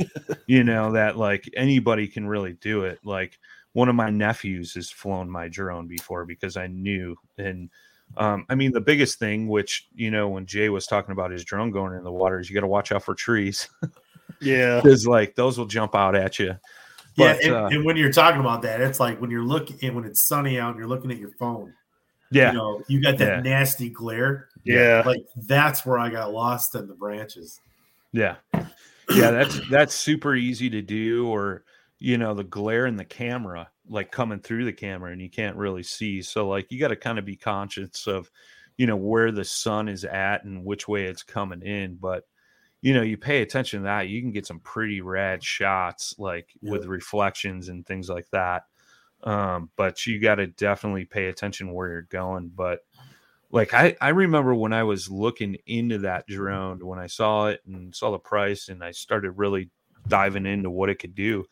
[SPEAKER 5] you know that like anybody can really do it like one of my nephews has flown my drone before because i knew and um, I mean, the biggest thing, which you know, when Jay was talking about his drone going in the water, is you got to watch out for trees
[SPEAKER 2] Yeah. *laughs*
[SPEAKER 5] because, like, those will jump out at you.
[SPEAKER 4] Yeah,
[SPEAKER 5] But,
[SPEAKER 4] and,
[SPEAKER 5] uh,
[SPEAKER 4] and when you're talking about that, it's like when you're looking when it's sunny out and you're looking at your phone.
[SPEAKER 5] Yeah,
[SPEAKER 4] You know, you got that
[SPEAKER 5] Yeah.
[SPEAKER 4] nasty glare.
[SPEAKER 2] Yeah.
[SPEAKER 4] Like that's where I got lost in the branches.
[SPEAKER 5] Yeah, yeah. That's that's super easy to do, or you know, the glare in the camera, like coming through the camera, and you can't really see. So, like, you got to kind of be conscious of, you know, where the sun is at and which way it's coming in. But you know, you pay attention to that, you can get some pretty rad shots, like with reflections and things like that. Um, but you got to definitely pay attention where you're going. But like I, I remember when I was looking into that drone, when I saw it and saw the price, and I started really diving into what it could do.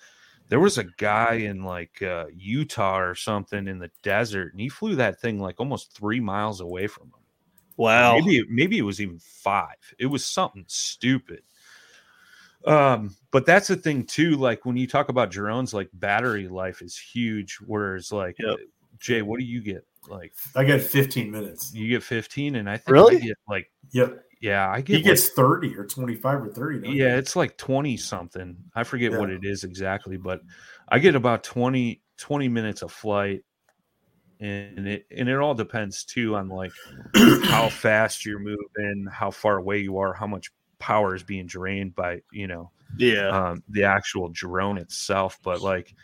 [SPEAKER 5] There was a guy in like uh, Utah or something in the desert, and he flew that thing like almost three miles away from him.
[SPEAKER 2] Wow.
[SPEAKER 5] Maybe maybe it was even five. It was something stupid. Um, but that's the thing too. Like when you talk about drones, like battery life is huge. Whereas like
[SPEAKER 2] Yep.
[SPEAKER 5] Jay, what do you get? Like
[SPEAKER 4] I get 15 minutes.
[SPEAKER 5] you get 15, and I think
[SPEAKER 2] Really?
[SPEAKER 5] I get like
[SPEAKER 4] Yep.
[SPEAKER 5] yeah, I
[SPEAKER 4] He
[SPEAKER 5] get like,
[SPEAKER 4] gets 30 or 25 or 30. don't
[SPEAKER 5] yeah,
[SPEAKER 4] you?
[SPEAKER 5] it's like 20 something. I forget what it is exactly, but I get about 20 20 minutes of flight. And it and it all depends too on like how *clears throat* fast you're moving, how far away you are, how much power is being drained by, you know,
[SPEAKER 2] Yeah.
[SPEAKER 5] um, the actual drone itself. But like,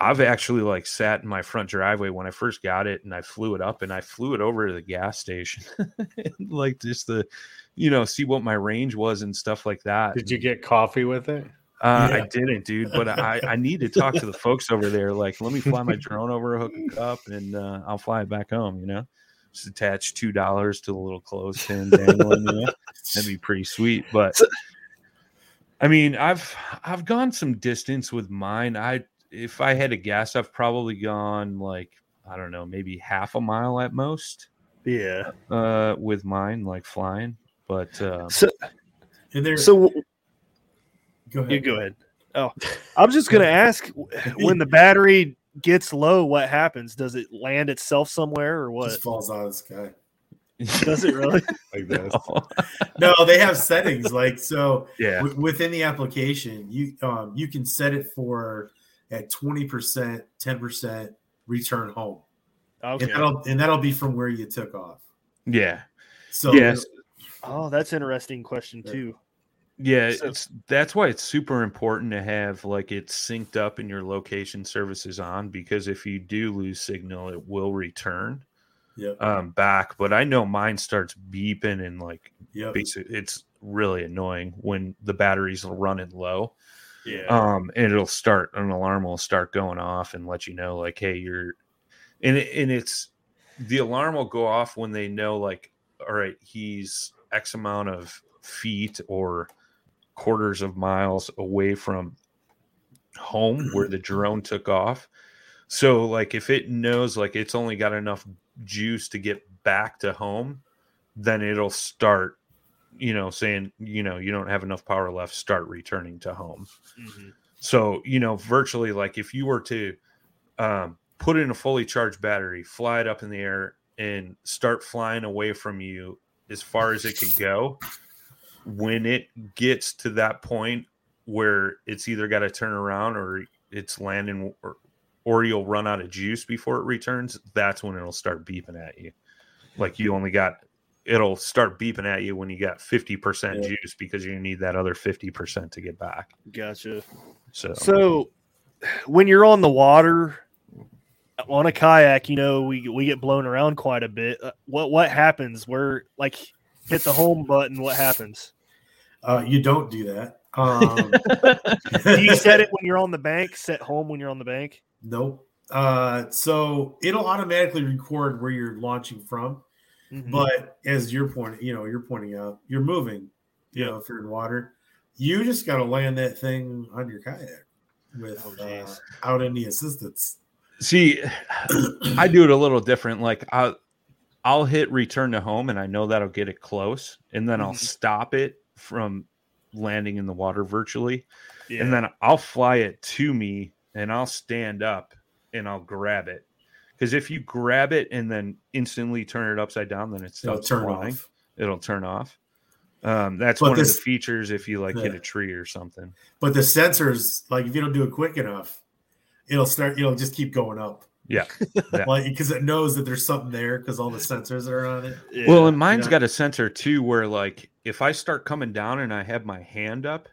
[SPEAKER 5] I've actually like sat in my front driveway when I first got it, and I flew it up, and I flew it over to the gas station, *laughs* *laughs* like just the, you know, see what my range was and stuff like that.
[SPEAKER 3] Did you get coffee with it?
[SPEAKER 5] Uh, I didn't, dude, but I, I *laughs* need to talk to the folks over there. Like, let me fly my drone over, a hook it up, and uh, I'll fly it back home. You know, just attach two dollars to the little clothespin dangling. You know, that'd be pretty sweet. But I mean, I've I've gone some distance with mine. I if I had to guess, I've probably gone like I don't know, maybe half a mile at most
[SPEAKER 2] Yeah.
[SPEAKER 5] uh, with mine, like flying. But uh,
[SPEAKER 2] So,
[SPEAKER 4] And there,
[SPEAKER 2] so
[SPEAKER 4] go ahead.
[SPEAKER 2] you go ahead. Oh, I'm just gonna ask when the battery gets low, what happens? Does it land itself somewhere or what?
[SPEAKER 4] Just falls out of the sky.
[SPEAKER 2] Does it really? *laughs*
[SPEAKER 3] Like this? *laughs*
[SPEAKER 4] No, they have settings like so.
[SPEAKER 5] yeah,
[SPEAKER 4] w- within the application, you um, you can set it for at twenty percent, ten percent return home,
[SPEAKER 2] Okay.
[SPEAKER 4] and that'll and that'll be from where you took off.
[SPEAKER 5] yeah.
[SPEAKER 4] So
[SPEAKER 5] Yes.
[SPEAKER 2] Oh, that's interesting question too.
[SPEAKER 5] Yeah,
[SPEAKER 2] So-
[SPEAKER 5] it's that's why it's super important to have like it synced up and your location services on because if you do lose signal, it will return
[SPEAKER 4] Yep.
[SPEAKER 5] um back. But I know mine starts beeping and like
[SPEAKER 4] Yep.
[SPEAKER 5] basic it's really annoying when the batteries battery's running low.
[SPEAKER 2] Yeah.
[SPEAKER 5] Um and it'll start an alarm will start going off and let you know like hey you're and and it's the alarm will go off when they know like all right he's x amount of feet or quarters of miles away from home where the drone took off so like if it knows like it's only got enough juice to get back to home then it'll start you know saying you know you don't have enough power left start returning to home
[SPEAKER 2] Mhm.
[SPEAKER 5] so, you know, virtually like if you were to um, put in a fully charged battery, fly it up in the air, and start flying away from you as far as it could go, when it gets to that point where it's either got to turn around or it's landing or, or you'll run out of juice before it returns, that's when it'll start beeping at you. Like you only got it'll start beeping at you when you got 50%
[SPEAKER 4] Yeah.
[SPEAKER 5] juice because you need that other 50% to get back.
[SPEAKER 2] Gotcha.
[SPEAKER 5] So,
[SPEAKER 2] So when you're on the water on a kayak, you know, we we get blown around quite a bit. Uh, What what happens? Where like hit the home button, what happens?
[SPEAKER 4] Uh, you don't do that. Um, *laughs*
[SPEAKER 2] Do you set it when you're on the bank? Set home when you're on the bank?
[SPEAKER 4] Nope. Uh, so it'll automatically record where you're launching from.
[SPEAKER 2] Mhm.
[SPEAKER 4] But as you're pointing, you know, you're pointing out, you're moving. You know, if you're in water, you just got to land that thing on your kayak with
[SPEAKER 2] Oh,
[SPEAKER 4] uh, out any assistance.
[SPEAKER 5] See, I do it a little different. Like I'll I'll hit return to home and I know that'll get it close, and then I'll
[SPEAKER 2] Mhm.
[SPEAKER 5] stop it from landing in the water virtually.
[SPEAKER 2] yeah.
[SPEAKER 5] And then I'll fly it to me and I'll stand up and I'll grab it. Because if you grab it and then instantly turn it upside down, then it
[SPEAKER 4] It'll turn
[SPEAKER 5] flying.
[SPEAKER 4] off.
[SPEAKER 5] It'll turn off. Um, that's
[SPEAKER 4] But
[SPEAKER 5] one
[SPEAKER 4] this-
[SPEAKER 5] of the features if you like hit a tree or something.
[SPEAKER 4] But the sensors, like if you don't do it quick enough, it'll start. It'll just keep going up.
[SPEAKER 5] Yeah. *laughs* Yeah.
[SPEAKER 4] like because it knows that there's something there because all the sensors are on it.
[SPEAKER 2] Yeah.
[SPEAKER 5] Well, and mine's
[SPEAKER 4] yeah.
[SPEAKER 5] got a sensor too, where like if I start coming down and I have my hand up,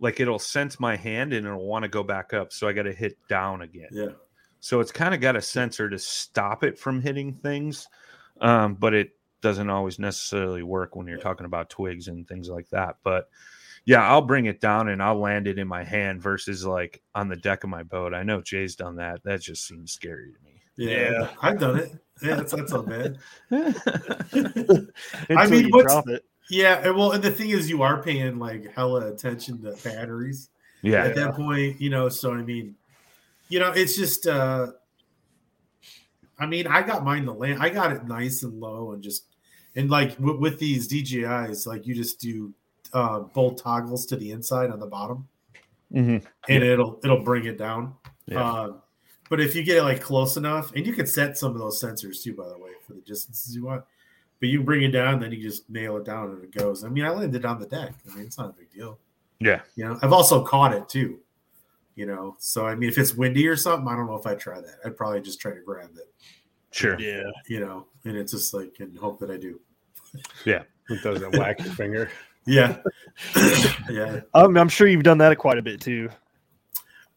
[SPEAKER 5] like it'll sense my hand and it'll want to go back up. So I got to hit down again.
[SPEAKER 4] Yeah.
[SPEAKER 5] So it's kind of got a sensor to stop it from hitting things, um, but it doesn't always necessarily work when you're talking about twigs and things like that. But yeah, I'll bring it down and I'll land it in my hand versus like on the deck of my boat. I know Jay's done that. That just seems scary to me.
[SPEAKER 4] Yeah,
[SPEAKER 2] Yeah.
[SPEAKER 4] I've done it. Yeah, that's not so bad. I mean, what's-
[SPEAKER 2] it.
[SPEAKER 4] Yeah, well, and the thing is, you are paying like hella attention to batteries
[SPEAKER 5] yeah.
[SPEAKER 4] at that point, you know. So I mean, you know, it's just. uh I mean, I got mine to land. I got it nice and low, and just And like w- with these DJIs, like you just do uh, bolt toggles to the inside on the bottom,
[SPEAKER 5] Mhm.
[SPEAKER 4] and it'll it'll bring it down.
[SPEAKER 5] Yeah.
[SPEAKER 4] Um, but if you get it like close enough, and you can set some of those sensors too, by the way, for the distances you want. But you bring it down, then you just nail it down and it goes. I mean, I landed on the deck. I mean, it's not a big deal.
[SPEAKER 5] Yeah.
[SPEAKER 4] You know, I've also caught it too. You know, so I mean, if it's windy or something, I don't know if I'd try that. I'd probably just try to grab it.
[SPEAKER 5] Sure.
[SPEAKER 2] Yeah.
[SPEAKER 4] You know, and it's just like and hope that I do.
[SPEAKER 3] Yeah, it doesn't whack your finger. *laughs*
[SPEAKER 4] Yeah, *coughs* yeah.
[SPEAKER 2] I'm, I'm sure you've done that quite a bit too.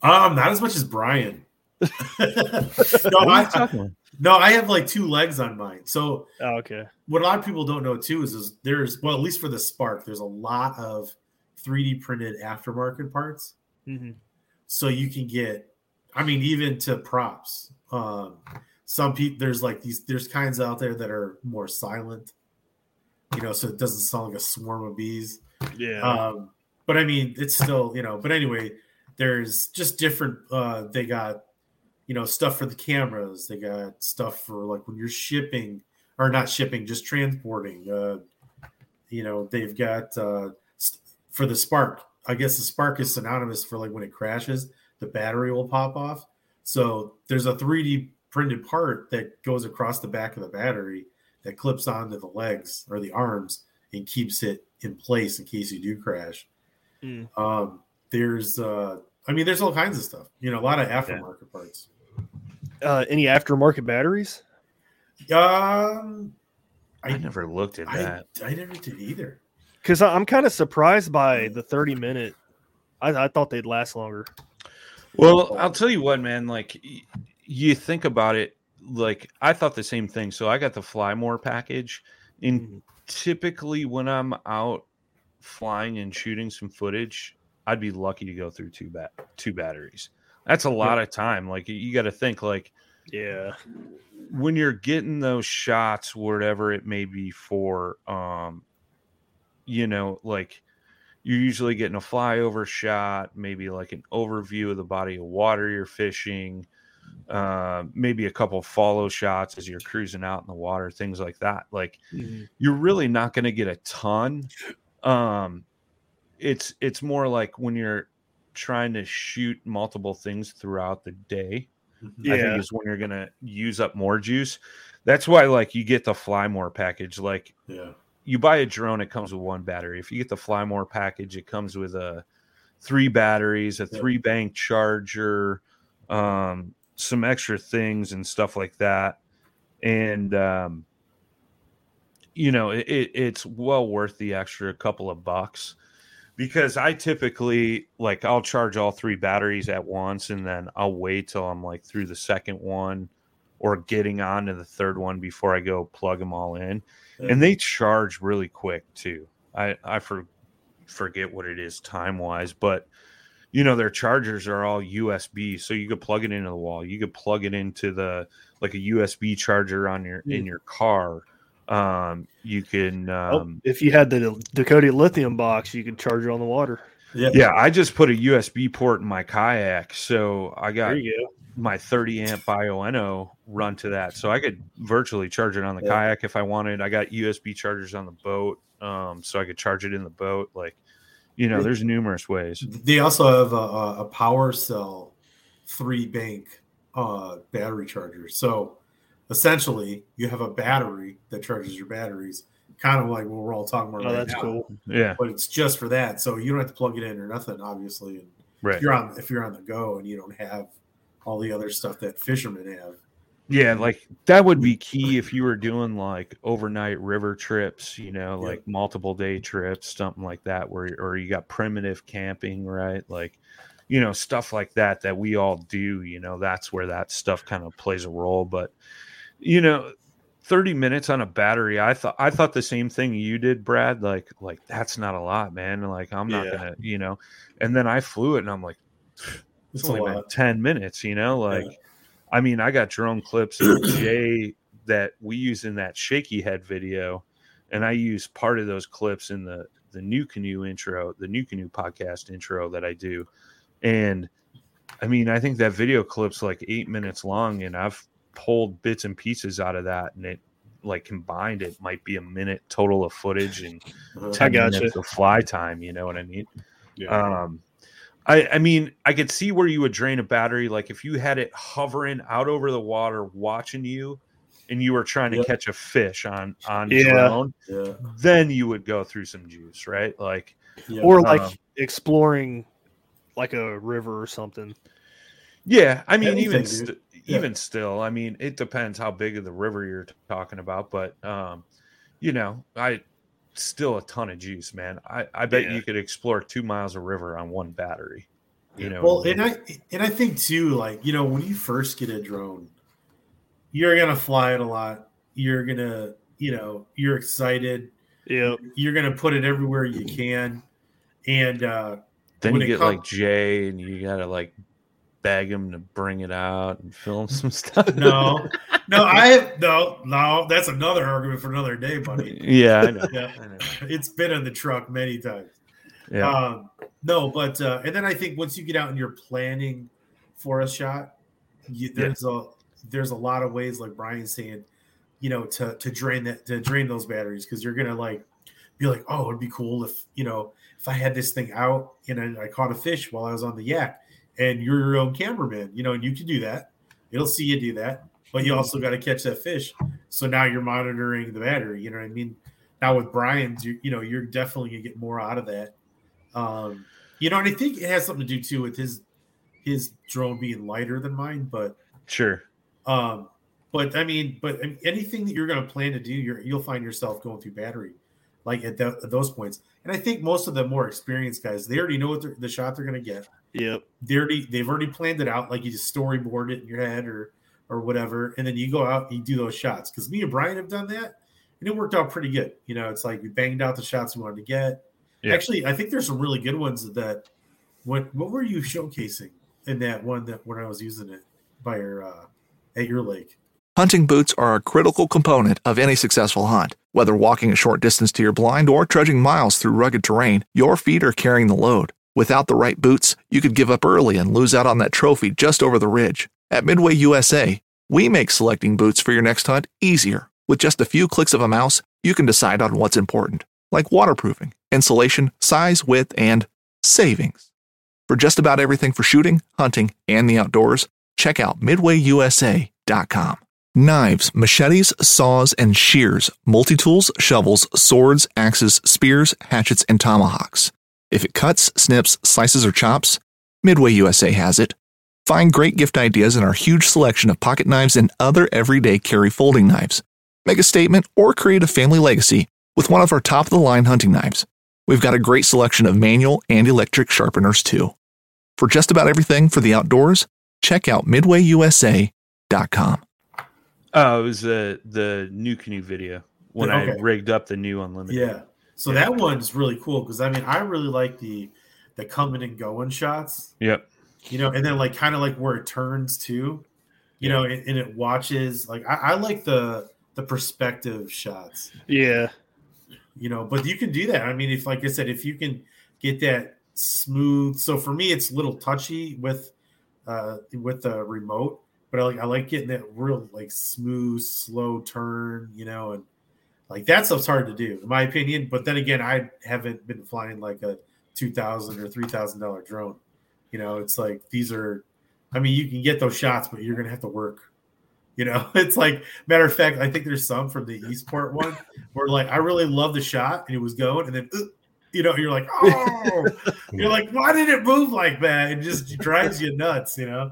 [SPEAKER 4] Um, not as much as Brian. *laughs* no,
[SPEAKER 5] What
[SPEAKER 4] I, no, I have like two legs on mine. So
[SPEAKER 2] Oh, okay.
[SPEAKER 4] what a lot of people don't know too is, is there's well, at least for the Spark, there's a lot of 3D printed aftermarket parts.
[SPEAKER 2] hmm
[SPEAKER 4] So you can get, I mean, even to props. Um, some people there's like these there's kinds out there that are more silent, you know, so it doesn't sound like a swarm of bees.
[SPEAKER 2] Yeah.
[SPEAKER 4] Um, but I mean, it's still, you know, but anyway, there's just different. Uh, they got, you know, stuff for the cameras. They got stuff for like when you're shipping or not shipping, just transporting. Uh, you know, they've got uh, for the spark. I guess the spark is synonymous for like when it crashes, the battery will pop off. So there's a 3D printed part that goes across the back of the battery that clips onto the legs or the arms and keeps it in place in case you do crash.
[SPEAKER 2] Mm.
[SPEAKER 4] Um, there's, uh, I mean, there's all kinds of stuff. You know, a lot of aftermarket parts.
[SPEAKER 2] Uh, any aftermarket batteries?
[SPEAKER 4] Um,
[SPEAKER 5] I never looked at
[SPEAKER 4] I,
[SPEAKER 5] that.
[SPEAKER 4] I never did either.
[SPEAKER 2] Because I'm kind of surprised by the 30 minute. I, I thought they'd last longer.
[SPEAKER 5] Well, I'll tell you what, man. Like, y- you think about it. Like, I thought the same thing. So I got the Fly More package, and
[SPEAKER 2] Mhm.
[SPEAKER 5] typically when I'm out flying and shooting some footage, I'd be lucky to go through two bat two batteries. That's a lot of time. Like, you got to think like
[SPEAKER 2] Yeah.
[SPEAKER 5] when you're getting those shots, whatever it may be for, um, you know, like you're usually getting a flyover shot, maybe like an overview of the body of water you're fishing, uh, maybe a couple follow shots as you're cruising out in the water, things like that. Like
[SPEAKER 2] Mhm.
[SPEAKER 5] you're really not going to get a ton. Um, it's it's more like when you're trying to shoot multiple things throughout the day. I
[SPEAKER 2] Yeah.
[SPEAKER 5] think is when you're gonna use up more juice. That's why like you get the fly more package. Like
[SPEAKER 4] Yeah.
[SPEAKER 5] You buy a drone, it comes with one battery. If you get the fly more package, it comes with a three batteries, a three bank charger, um, some extra things and stuff like that. And um, you know, it, it, it's well worth the extra couple of bucks because I typically like I'll charge all three batteries at once and then I'll wait till I'm like through the second one or getting on to the third one before I go plug them all in. And they charge really quick too. I I for, forget what it is time wise, but you know their chargers are all USB, so you could plug it into the wall. You could plug it into the like a USB charger on your in your car. Um, you can
[SPEAKER 2] Oh,
[SPEAKER 5] um,
[SPEAKER 2] if you had the Dakota lithium box, you could charge it on the water.
[SPEAKER 4] Yeah.
[SPEAKER 5] yeah, I just put a USB port in my kayak, so I got
[SPEAKER 2] There you go.
[SPEAKER 5] My 30 amp Bioenno run to that, so I could virtually charge it on the
[SPEAKER 4] Yeah.
[SPEAKER 5] kayak if I wanted. I got USB chargers on the boat, um, so I could charge it in the boat. Like, you know, there's numerous ways.
[SPEAKER 4] They also have a, a, a power cell three bank uh, battery charger. So essentially, you have a battery that charges your batteries, kind of like what we're all talking about.
[SPEAKER 2] Oh,
[SPEAKER 4] right
[SPEAKER 2] that's
[SPEAKER 4] now,
[SPEAKER 2] cool.
[SPEAKER 5] Yeah,
[SPEAKER 4] But it's just for that, so you don't have to plug it in or nothing, obviously. And
[SPEAKER 5] right.
[SPEAKER 4] if you're on if you're on the go and you don't have all the other stuff that fishermen have,
[SPEAKER 5] Yeah, like that would be key if you were doing like overnight river trips, you know,
[SPEAKER 4] Yeah.
[SPEAKER 5] like multiple day trips, something like that, where or you got primitive camping, right? Like, you know, stuff like that that we all do. You know, that's where that stuff kind of plays a role. But you know, thirty minutes on a battery, I thought I thought the same thing you did, Brad. Like, like that's not a lot, man. Like, I'm not
[SPEAKER 4] Yeah.
[SPEAKER 5] gonna, you know. And then I flew it, and I'm like, it's
[SPEAKER 4] It's
[SPEAKER 5] only been ten minutes, you know, like.
[SPEAKER 4] Yeah.
[SPEAKER 5] I mean, I got drone clips of Jay *clears throat* that we use in that shaky head video, and I use part of those clips in the the NuCanoe intro, the NuCanoe podcast intro that I do. And I mean, I think that video clip's like eight minutes long, and I've pulled bits and pieces out of that, and it like combined, it might be a minute total of footage and
[SPEAKER 4] Uh,
[SPEAKER 5] 10
[SPEAKER 2] gotcha.
[SPEAKER 5] minutes of fly time. You know what I mean?
[SPEAKER 3] Yeah.
[SPEAKER 5] Um, I, I mean, I could see where you would drain a battery. Like if you had it hovering out over the water, watching you, and you were trying to
[SPEAKER 4] Yep.
[SPEAKER 5] catch a fish on on
[SPEAKER 2] Yeah.
[SPEAKER 5] drone,
[SPEAKER 4] yeah,
[SPEAKER 5] then you would go through some juice, right? Like,
[SPEAKER 4] yeah.
[SPEAKER 2] Or like
[SPEAKER 5] Um,
[SPEAKER 2] exploring like a river or something.
[SPEAKER 5] yeah, I mean,
[SPEAKER 4] Anything,
[SPEAKER 5] even st-
[SPEAKER 4] Yeah.
[SPEAKER 5] even still, I mean, it depends how big of the river you're t- talking about, but um, you know, I still a ton of juice, man. I I bet
[SPEAKER 2] Yeah.
[SPEAKER 5] you could explore two miles of river on one battery. You know,
[SPEAKER 4] Well, and? I and I think too, like you know, when you first get a drone, you're gonna fly it a lot. You're gonna, you know, you're excited.
[SPEAKER 2] Yep.
[SPEAKER 4] You're gonna put it everywhere you can, and uh,
[SPEAKER 5] then
[SPEAKER 4] when
[SPEAKER 5] you
[SPEAKER 4] it
[SPEAKER 5] get
[SPEAKER 4] come-
[SPEAKER 5] like Jay, and you gotta like beg him to bring it out and film some *laughs* stuff.
[SPEAKER 4] no, no, I have no, no. That's another argument for another day, buddy.
[SPEAKER 5] yeah, I know.
[SPEAKER 4] Yeah.
[SPEAKER 5] I know.
[SPEAKER 4] It's been in the truck many times.
[SPEAKER 5] Yeah,
[SPEAKER 4] Um, no, but uh, and then I think once you get out and you're planning for a shot, you, there's a there's a lot of ways, like Brian's saying, you know, to to drain that to drain those batteries because you're gonna like be like, oh, it'd be cool if you know if I had this thing out and I, I caught a fish while I was on the yak, and you're your own cameraman, you know, and you can do that. It'll see you do that, but you also got to catch that fish. So now you're monitoring the battery. You know what I mean? Now with Brian's, you, you know, you're definitely gonna get more out of that. Um, you know, and I think it has something to do too with his his drone being lighter than mine, but
[SPEAKER 5] sure.
[SPEAKER 4] um, but I mean, but I mean, anything that you're going to plan to do, you're, you'll find yourself going through battery, like at, tho- at those points. And I think most of the more experienced guys, they already know what the shot they're going to get.
[SPEAKER 2] Yep.
[SPEAKER 4] They already they've already planned it out, like you just storyboard it in your head or or whatever, and then you go out and you do those shots. Because me and Brian have done that, and it worked out pretty good. You know, it's like we banged out the shots we wanted to get.
[SPEAKER 5] Yeah.
[SPEAKER 4] Actually, I think there's some really good ones that. What what were you showcasing in that one that when I was using it by your uh, at your lake?
[SPEAKER 7] Hunting boots are a critical component of any successful hunt. Whether walking a short distance to your blind or trudging miles through rugged terrain, your feet are carrying the load. Without the right boots, you could give up early and lose out on that trophy just over the ridge. At Midway USA, we make selecting boots for your next hunt easier. With just a few clicks of a mouse, you can decide on what's important, like waterproofing, insulation, size, width, and savings. For just about everything for shooting, hunting, and the outdoors, check out midwayusa.com. Knives, machetes, saws, and shears, multi tools, shovels, swords, axes, spears, hatchets, and tomahawks. If it cuts, snips, slices, or chops, Midway USA has it. Find great gift ideas in our huge selection of pocket knives and other everyday carry folding knives. Make a statement or create a family legacy with one of our top of the line hunting knives. We've got a great selection of manual and electric sharpeners too. For just about everything for the outdoors, check out midwayusa.com.
[SPEAKER 5] Oh, it was the the NuCanoe video when I rigged up the new unlimited.
[SPEAKER 4] Yeah. So that one's really cool because I mean I really like the the coming and going shots,
[SPEAKER 5] Yep.
[SPEAKER 4] you know, and then like kind of like where it turns to, you know, and, and it watches. Like I, I like the the perspective shots,
[SPEAKER 2] Yeah.
[SPEAKER 4] you know, but you can do that. I mean, if like I said, if you can get that smooth. So for me, it's a little touchy with uh with the remote, but I like I like getting that real like smooth, slow turn, you know, and like that stuff's hard to do, in my opinion. But then again, I haven't been flying like a two thousand or three thousand dollar drone. You know, it's like these are. I mean, you can get those shots, but you're gonna have to work. You know, *laughs* it's like matter of fact, I think there's some from the Eastport one where like I really love the shot and it was going, and then uh, you know you're like, *laughs* oh, you're like, why did it move like that? It just drives you nuts, you know.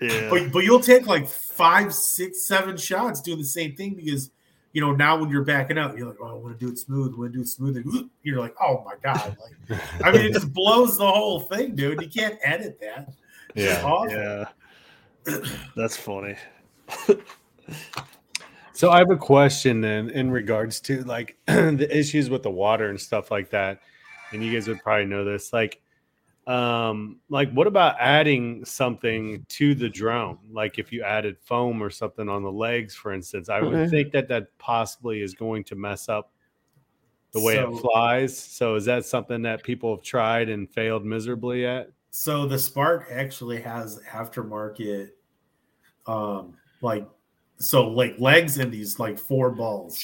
[SPEAKER 2] Yeah.
[SPEAKER 4] But but you'll take like five, six, seven shots doing the same thing because you know now when you're backing up, you're like, oh, I want to do it smooth, I want to do it smooth, and *laughs* you're like, oh my god, like I mean, it just blows the whole thing, dude. You can't edit that. It's
[SPEAKER 3] Yeah.
[SPEAKER 4] awful.
[SPEAKER 2] Yeah. *clears throat* That's funny.
[SPEAKER 3] So I have a question then in regards to like *clears throat* the issues with the water and stuff like that. And you guys would probably know this. Like, um, like what about adding something to the drone? Like if you added foam or something on the legs, for instance, I would
[SPEAKER 2] Okay.
[SPEAKER 3] think that that possibly is going to mess up the way
[SPEAKER 4] So-
[SPEAKER 3] it flies. So is that something that people have tried and failed miserably at?
[SPEAKER 4] So the Spark actually has aftermarket, um, like so like legs and these like four balls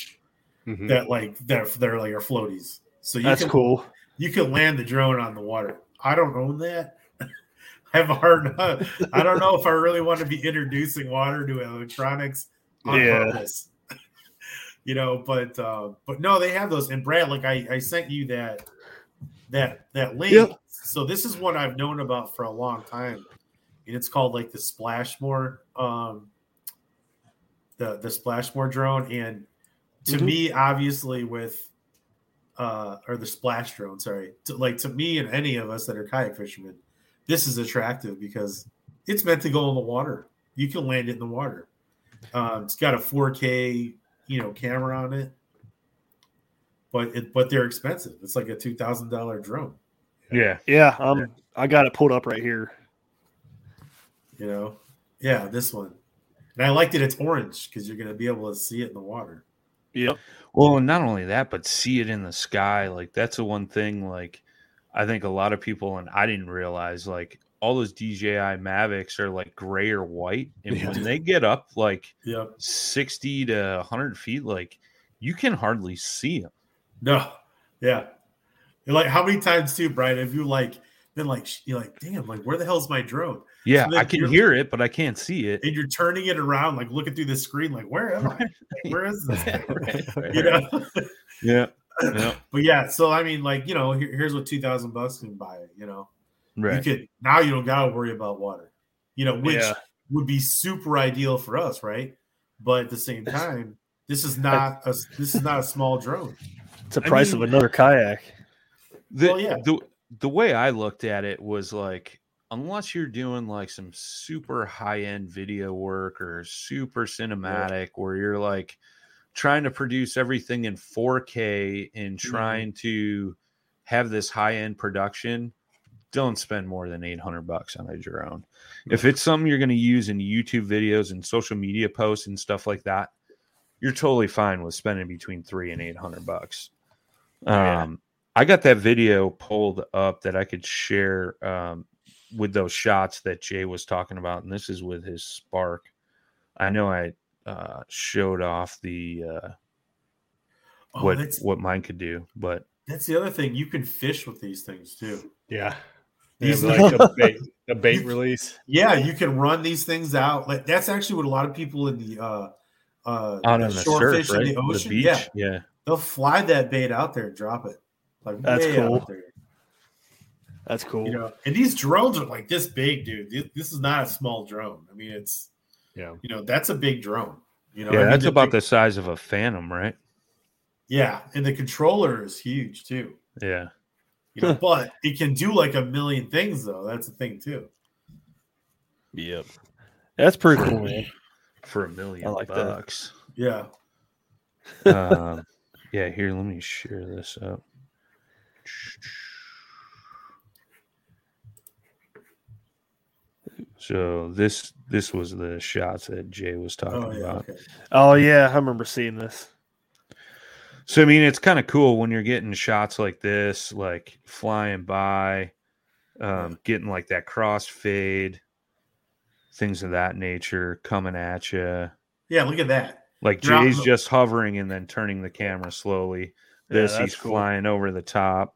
[SPEAKER 3] Mhm.
[SPEAKER 4] that like that they're like are floaties. So you
[SPEAKER 2] That's
[SPEAKER 4] can,
[SPEAKER 2] cool.
[SPEAKER 4] You can land the drone on the water. I don't own that. I have a hard. I don't know if I really want to be introducing water to electronics on
[SPEAKER 2] Yeah.
[SPEAKER 4] purpose. *laughs* you know, but uh, but no, they have those. And Brad, like I, I sent you that that that link.
[SPEAKER 2] Yep.
[SPEAKER 4] So this is what I've known about for a long time, and it's called like the Splashmore, um, the the Splashmore drone. And to
[SPEAKER 2] Mhm.
[SPEAKER 4] me, obviously, with uh, or the splash drone, sorry, to, like to me and any of us that are kayak fishermen, this is attractive because it's meant to go in the water. You can land it in the water. Um, it's got a 4K, you know, camera on it, but it but they're expensive. It's like a two thousand dollar drone.
[SPEAKER 5] Yeah.
[SPEAKER 2] Yeah, um, I got it pulled up right here.
[SPEAKER 4] You know, yeah, this one, and I liked it. It's orange because you're gonna be able to see it in the water.
[SPEAKER 2] Yep.
[SPEAKER 5] Well, and not only that, but see it in the sky. Like that's the one thing. Like I think a lot of people, and I didn't realize, like all those DJI Mavics are like gray or white, and
[SPEAKER 3] Yeah.
[SPEAKER 5] when they get up like
[SPEAKER 4] Yep.
[SPEAKER 5] sixty to hundred feet, like you can hardly see them.
[SPEAKER 4] No. Yeah. Like how many times too, Brian? Have you like been like you're like, damn, like where the hell's my drone?
[SPEAKER 5] Yeah,
[SPEAKER 4] then
[SPEAKER 5] I can hear it, but I can't see it.
[SPEAKER 4] And you're turning it around, like looking through the screen, like where am I? *laughs* Like, where is this? *laughs* thing?
[SPEAKER 5] Right, *laughs*
[SPEAKER 4] You
[SPEAKER 5] right.
[SPEAKER 4] know.
[SPEAKER 5] Yeah, yeah,
[SPEAKER 4] but yeah, so I mean, like you know, here, here's what two thousand bucks can buy it. You know,
[SPEAKER 5] right.
[SPEAKER 4] you could now you don't gotta worry about water. You know, which
[SPEAKER 2] Yeah.
[SPEAKER 4] would be super ideal for us, right? But at the same time, this is not a this is not a small drone.
[SPEAKER 2] It's the
[SPEAKER 5] I
[SPEAKER 2] price
[SPEAKER 5] mean-
[SPEAKER 2] of another kayak.
[SPEAKER 5] The,
[SPEAKER 4] Well, yeah.
[SPEAKER 5] the the way I looked at it was like unless you're doing like some super high end video work or super cinematic where you're like trying to produce everything in 4K and
[SPEAKER 4] Mm-hmm.
[SPEAKER 5] trying to have this high end production, don't spend more than 800 bucks on a drone. If it's something you're going to use in YouTube videos and social media posts and stuff like that, you're totally fine with spending between 3 and 800 bucks.
[SPEAKER 2] Yeah.
[SPEAKER 5] Um I got that video pulled up that I could share um, with those shots that Jay was talking about, and this is with his Spark. I know I uh, showed off the uh,
[SPEAKER 4] Oh,
[SPEAKER 5] what what mine could do, but
[SPEAKER 4] that's the other thing. You can fish with these things too.
[SPEAKER 3] Yeah.
[SPEAKER 4] These
[SPEAKER 3] like the *laughs* bait, the bait release.
[SPEAKER 4] Yeah, you can run these things out. Like that's actually what a lot of people in the uh uh
[SPEAKER 5] out
[SPEAKER 4] the
[SPEAKER 5] on the
[SPEAKER 4] shore
[SPEAKER 5] surf,
[SPEAKER 4] fish
[SPEAKER 5] right?
[SPEAKER 4] in the ocean,
[SPEAKER 5] beach,
[SPEAKER 4] yeah,
[SPEAKER 5] yeah.
[SPEAKER 4] they'll fly that bait out there and drop it. Like
[SPEAKER 2] That's
[SPEAKER 4] way
[SPEAKER 2] cool.
[SPEAKER 4] Out there.
[SPEAKER 2] That's cool.
[SPEAKER 4] You know, and these drones are like this big, dude. This, this is not a small drone. I mean, it's
[SPEAKER 3] Yeah.
[SPEAKER 4] you know, that's a big drone. You know,
[SPEAKER 5] yeah,
[SPEAKER 4] I mean,
[SPEAKER 5] that's about
[SPEAKER 4] big-
[SPEAKER 5] the size of a Phantom, right?
[SPEAKER 4] yeah, and the controller is huge too.
[SPEAKER 5] Yeah,
[SPEAKER 4] You know, *laughs* but it can do like a million things though. That's the thing too.
[SPEAKER 2] Yep. That's pretty cool, man.
[SPEAKER 5] for a million
[SPEAKER 2] I like that.
[SPEAKER 5] bucks.
[SPEAKER 4] Yeah.
[SPEAKER 5] um, yeah, here, let me share this up. *laughs* So this this was the shots that Jay was talking
[SPEAKER 4] Oh yeah.
[SPEAKER 5] about.
[SPEAKER 4] Okay.
[SPEAKER 2] Oh yeah, I remember seeing this.
[SPEAKER 5] So I mean, it's kind of cool when you're getting shots like this, like flying by, um, getting like that cross fade, things of that nature coming at you.
[SPEAKER 4] Yeah. Look at that.
[SPEAKER 5] Like
[SPEAKER 4] Drop
[SPEAKER 5] Jay's
[SPEAKER 4] the-
[SPEAKER 5] just hovering and then turning the camera slowly. This
[SPEAKER 2] that's
[SPEAKER 5] he's
[SPEAKER 2] cool.
[SPEAKER 5] flying over the top.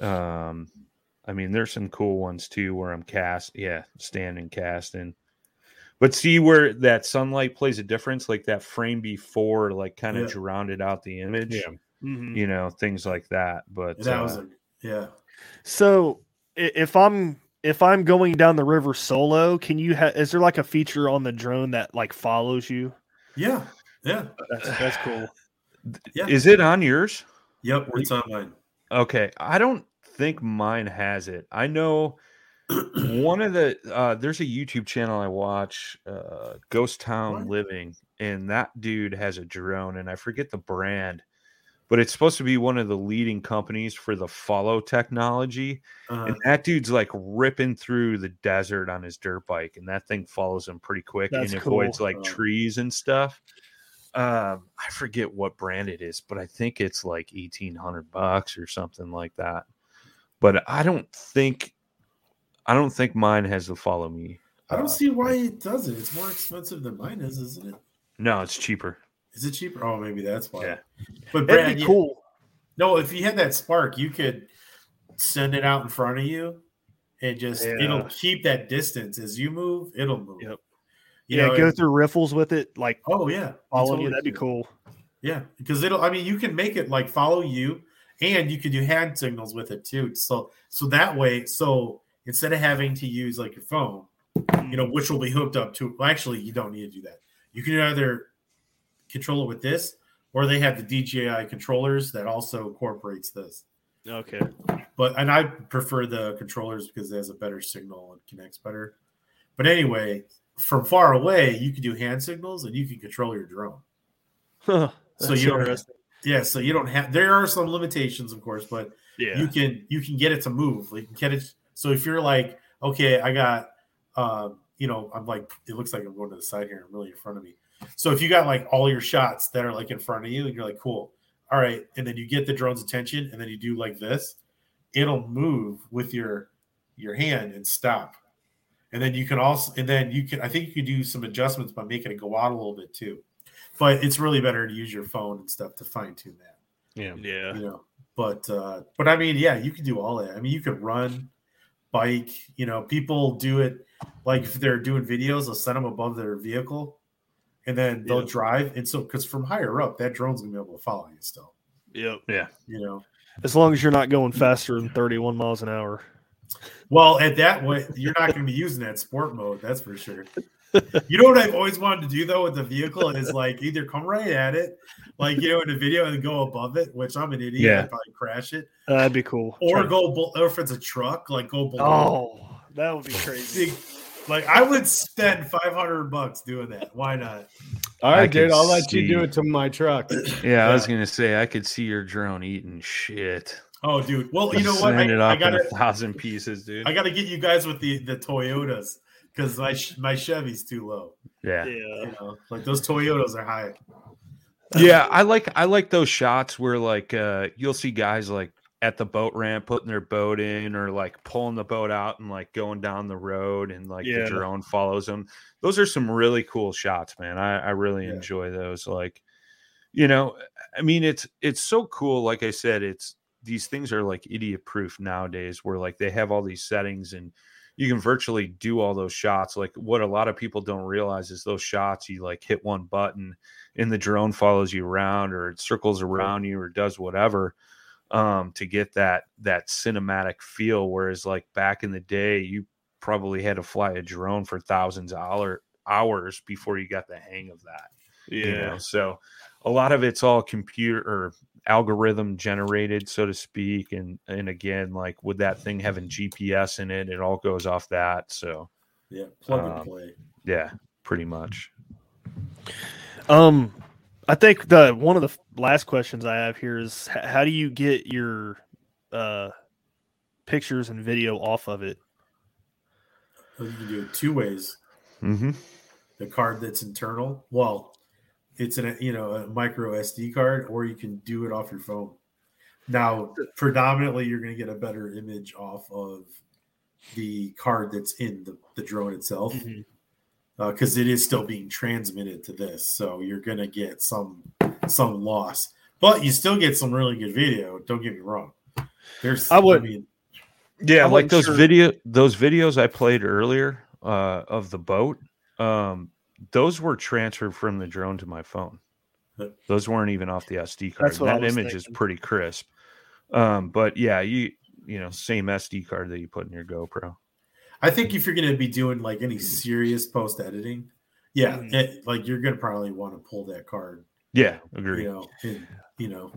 [SPEAKER 5] Um, I mean, there's some cool ones too where I'm cast, yeah, standing casting. But see where that sunlight plays a difference, like that frame before, like kind of
[SPEAKER 4] Yeah.
[SPEAKER 5] rounded out the image.
[SPEAKER 3] Yeah.
[SPEAKER 2] Mhm.
[SPEAKER 5] You know, things like that. But
[SPEAKER 4] that
[SPEAKER 5] uh,
[SPEAKER 4] was a yeah.
[SPEAKER 2] So if I'm if I'm going down the river solo, can you ha- is there like a feature on the drone that like follows you?
[SPEAKER 4] Yeah. Yeah.
[SPEAKER 2] That's that's cool.
[SPEAKER 4] Yeah.
[SPEAKER 5] is it on yours?
[SPEAKER 4] Yep. It's on mine.
[SPEAKER 5] Okay, I don't think mine has it. I know *clears throat* one of the uh there's a YouTube channel I watch, uh Ghost Town
[SPEAKER 4] What?
[SPEAKER 5] Living, and that dude has a drone and I forget the brand, but it's supposed to be one of the leading companies for the follow technology.
[SPEAKER 4] Uh,
[SPEAKER 5] And that dude's like ripping through the desert on his dirt bike, and that thing follows him pretty quick
[SPEAKER 2] That's
[SPEAKER 5] and avoids
[SPEAKER 2] cool.
[SPEAKER 5] like
[SPEAKER 4] Oh.
[SPEAKER 5] trees and stuff. Um, I forget what brand it is, but I think it's like eighteen hundred bucks or something like that. But I don't think, I don't think mine has the follow me.
[SPEAKER 4] I don't
[SPEAKER 2] Uh,
[SPEAKER 4] see why it doesn't. It's more expensive than mine is, isn't it?
[SPEAKER 5] No, it's cheaper.
[SPEAKER 4] Is it cheaper? Oh, maybe that's why.
[SPEAKER 5] Yeah.
[SPEAKER 4] But
[SPEAKER 2] That'd
[SPEAKER 4] Brad,
[SPEAKER 2] be
[SPEAKER 4] yeah-
[SPEAKER 2] cool.
[SPEAKER 4] no, if you had that spark, you could send it out in front of you and just
[SPEAKER 2] Yeah.
[SPEAKER 4] it'll keep that distance as you move. It'll move.
[SPEAKER 2] Yep.
[SPEAKER 4] You
[SPEAKER 2] yeah,
[SPEAKER 4] know,
[SPEAKER 2] go
[SPEAKER 4] and-
[SPEAKER 2] through riffles with it, like
[SPEAKER 4] Oh yeah,
[SPEAKER 2] following you. That'd be cool.
[SPEAKER 4] Yeah, because it'll. I mean, you can make it like follow you, and you can do hand signals with it too. So so that way, so instead of having to use like your phone, you know, which will be hooked up to. Well, actually, you don't need to do that. You can either control it with this, or they have the DJI controllers that also incorporates this.
[SPEAKER 2] Okay.
[SPEAKER 4] But and I prefer the controllers because it has a better signal and connects better. But anyway, from far away, you can do hand signals and you can control your drone. *laughs*
[SPEAKER 2] so
[SPEAKER 4] So you don't Yeah, so you don't have. There are some limitations, of course, but
[SPEAKER 2] yeah.
[SPEAKER 4] you can you can get it to move. Like get it. So if you're like, okay, I got, um, you know, I'm like, it looks like I'm going to the side here. I'm really in front of me. So if you got like all your shots that are like in front of you, and you're like, cool, all right, and then you get the drone's attention, and then you do like this, it'll move with your your hand and stop. And then you can also, and then you can, I think you can do some adjustments by making it go out a little bit too. But it's really better to use your phone and stuff to fine tune that
[SPEAKER 3] Yeah.
[SPEAKER 2] yeah.
[SPEAKER 4] you know but uh but i mean yeah you can do all that i mean you could run bike you know people do it like if they're doing videos they'll send them above their vehicle and then they'll
[SPEAKER 2] Yeah.
[SPEAKER 4] drive and so because from higher up that drone's gonna be able to follow you still
[SPEAKER 2] Yep. Yeah.
[SPEAKER 4] You know
[SPEAKER 2] As long as you're not going faster than 31 miles an hour.
[SPEAKER 4] well at that way you're not gonna be using that sport mode that's for sure you know what i've always wanted to do though with the vehicle is like either come right at it like you know in a video and go above it which i'm an idiot
[SPEAKER 5] Yeah.
[SPEAKER 4] i'd probably crash it
[SPEAKER 2] Uh, that'd be cool.
[SPEAKER 4] or
[SPEAKER 2] Try-
[SPEAKER 4] go bel- or if it's a truck like go below
[SPEAKER 2] Oh, that would be crazy.
[SPEAKER 4] big like I would spend five hundred bucks doing that. Why not?
[SPEAKER 3] All right, I
[SPEAKER 5] dude.
[SPEAKER 3] I'll let you do it to my truck.
[SPEAKER 5] Yeah, I was gonna say I could see your drone eating shit.
[SPEAKER 4] Oh, dude. Well, you know what?
[SPEAKER 5] Send it
[SPEAKER 4] I, I
[SPEAKER 5] up in
[SPEAKER 4] gotta
[SPEAKER 5] a thousand pieces, dude.
[SPEAKER 4] I gotta get you guys with the the Toyotas because my my Chevy's too low.
[SPEAKER 5] yeah.
[SPEAKER 2] Yeah.
[SPEAKER 4] You know, like those Toyotas are high.
[SPEAKER 5] yeah i like i like those shots where like uh you'll see guys like at the boat ramp putting their boat in or like pulling the boat out and like going down the road and like
[SPEAKER 2] Yeah.
[SPEAKER 5] the drone follows them those are some really cool shots man i i really
[SPEAKER 4] Yeah.
[SPEAKER 5] enjoy those like you know i mean it's it's so cool like i said it's these things are like idiot proof nowadays where like they have all these settings and you can virtually do all those shots like what a lot of people don't realize is those shots you like hit one button and the drone follows you around or it circles around you or does whatever um, to get that that cinematic feel. Whereas like back in the day, you probably had to fly a drone for thousands of hour, hours before you got the hang of that.
[SPEAKER 2] Yeah.
[SPEAKER 5] You know, so a lot of it's all computer or algorithm generated, so to speak. And and again, like with that thing having GPS in it, it all goes off that. So
[SPEAKER 4] Yeah, plug
[SPEAKER 5] Um,
[SPEAKER 4] and play.
[SPEAKER 5] yeah, pretty much.
[SPEAKER 2] Um, I think the one of the last questions I have here is how do you get your uh pictures and video off of it?
[SPEAKER 4] You can do it two ways.
[SPEAKER 5] Mm-hmm.
[SPEAKER 4] The card that's internal. Well, it's an you know a micro SD card, or you can do it off your phone. Now, predominantly, you're going to get a better image off of the card that's in the, the drone itself. Because it is still being transmitted to this. So you're gonna get some some loss, but you still get some really good video. Don't get me wrong. There's,
[SPEAKER 2] I would-
[SPEAKER 4] mean,
[SPEAKER 5] Yeah,
[SPEAKER 2] I
[SPEAKER 5] like those
[SPEAKER 2] sure-
[SPEAKER 5] video those videos I played earlier uh, of the boat. Um, those were transferred from the drone to my phone. Those weren't even off the SD card.
[SPEAKER 2] That's what I
[SPEAKER 5] That
[SPEAKER 2] was
[SPEAKER 5] image is pretty crisp. Um, but yeah, you you know same SD card that you put in your GoPro.
[SPEAKER 4] I think if you're gonna be doing like any serious post editing, yeah,
[SPEAKER 2] Mhm.
[SPEAKER 4] it, like you're gonna probably want to pull that card.
[SPEAKER 5] Yeah, agree.
[SPEAKER 4] You know, and, you know,